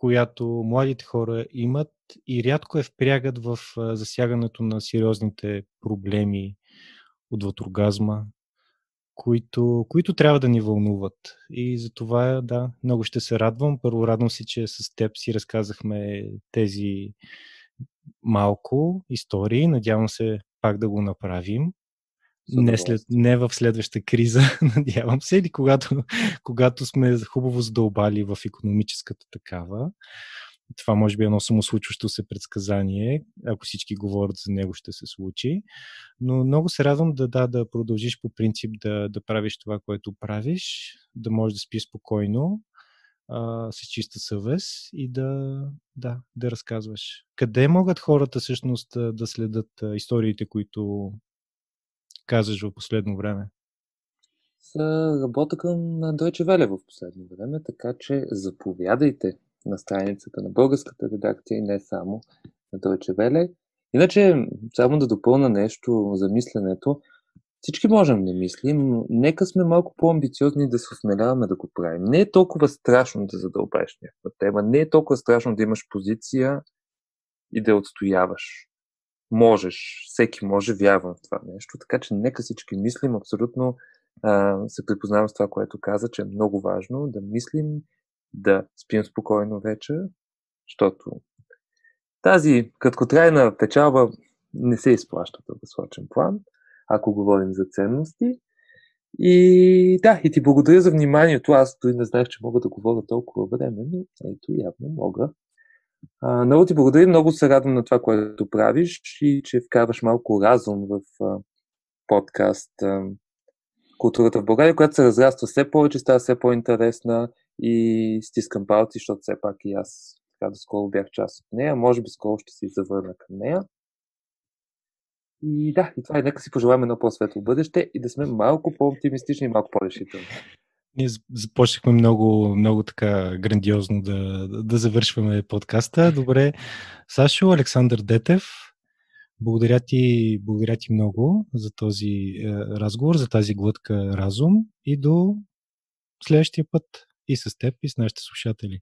която младите хора имат и рядко е впрягат в засягането на сериозните проблеми от оргазма, които, които трябва да ни вълнуват. И за това, да, много ще се радвам. Първо радвам се, че с теб си разказахме тези малко истории. Надявам се пак да го направим не, след, не в следваща криза, надявам се, или когато, когато сме хубаво задълбали в економическата такава. Това може би е едно самослучващо се предсказание, ако всички говорят за него ще се случи. Но много се радвам да, да, да продължиш по принцип да, да правиш това, което правиш, да можеш да спиш спокойно, а, с чиста съвест и да, да, да разказваш. Къде могат хората всъщност да следят историите, които казваш в последно време? работя към Deutsche Welle в последно време, така че заповядайте на страницата на българската редакция и не само на Deutsche Welle. Иначе, само да допълна нещо за мисленето, всички можем да мислим, нека сме малко по-амбициозни да се осмеляваме да го правим. Не е толкова страшно да задълбаеш някаква тема, не е толкова страшно да имаш позиция и да отстояваш. Можеш, всеки може, вярвам в това нещо, така че нека всички мислим, абсолютно а, се припознавам с това, което каза, че е много важно да мислим, да спим спокойно вечер, защото тази краткотрайна печалба не се изплаща в дългосрочен план ако говорим за ценности. И да, и ти благодаря за вниманието. Аз дори не знаех, че мога да говоря толкова време, но ето явно мога. Много ти благодаря, много се радвам на това, което правиш и че вкарваш малко разум в подкаст Културата в България, която се разраства все повече, става все по-интересна и стискам палци, защото все пак и аз така доскоро бях част от нея. Може би скоро ще се завърна към нея. И да, и това е. Нека си пожелаем едно по-светло бъдеще и да сме малко по-оптимистични и малко по-решителни. Ние започнахме много, много така грандиозно да, да завършваме подкаста. Добре, Сашо, Александър Детев, благодаря ти, благодаря ти много за този е, разговор, за тази глътка разум и до следващия път и с теб, и с нашите слушатели.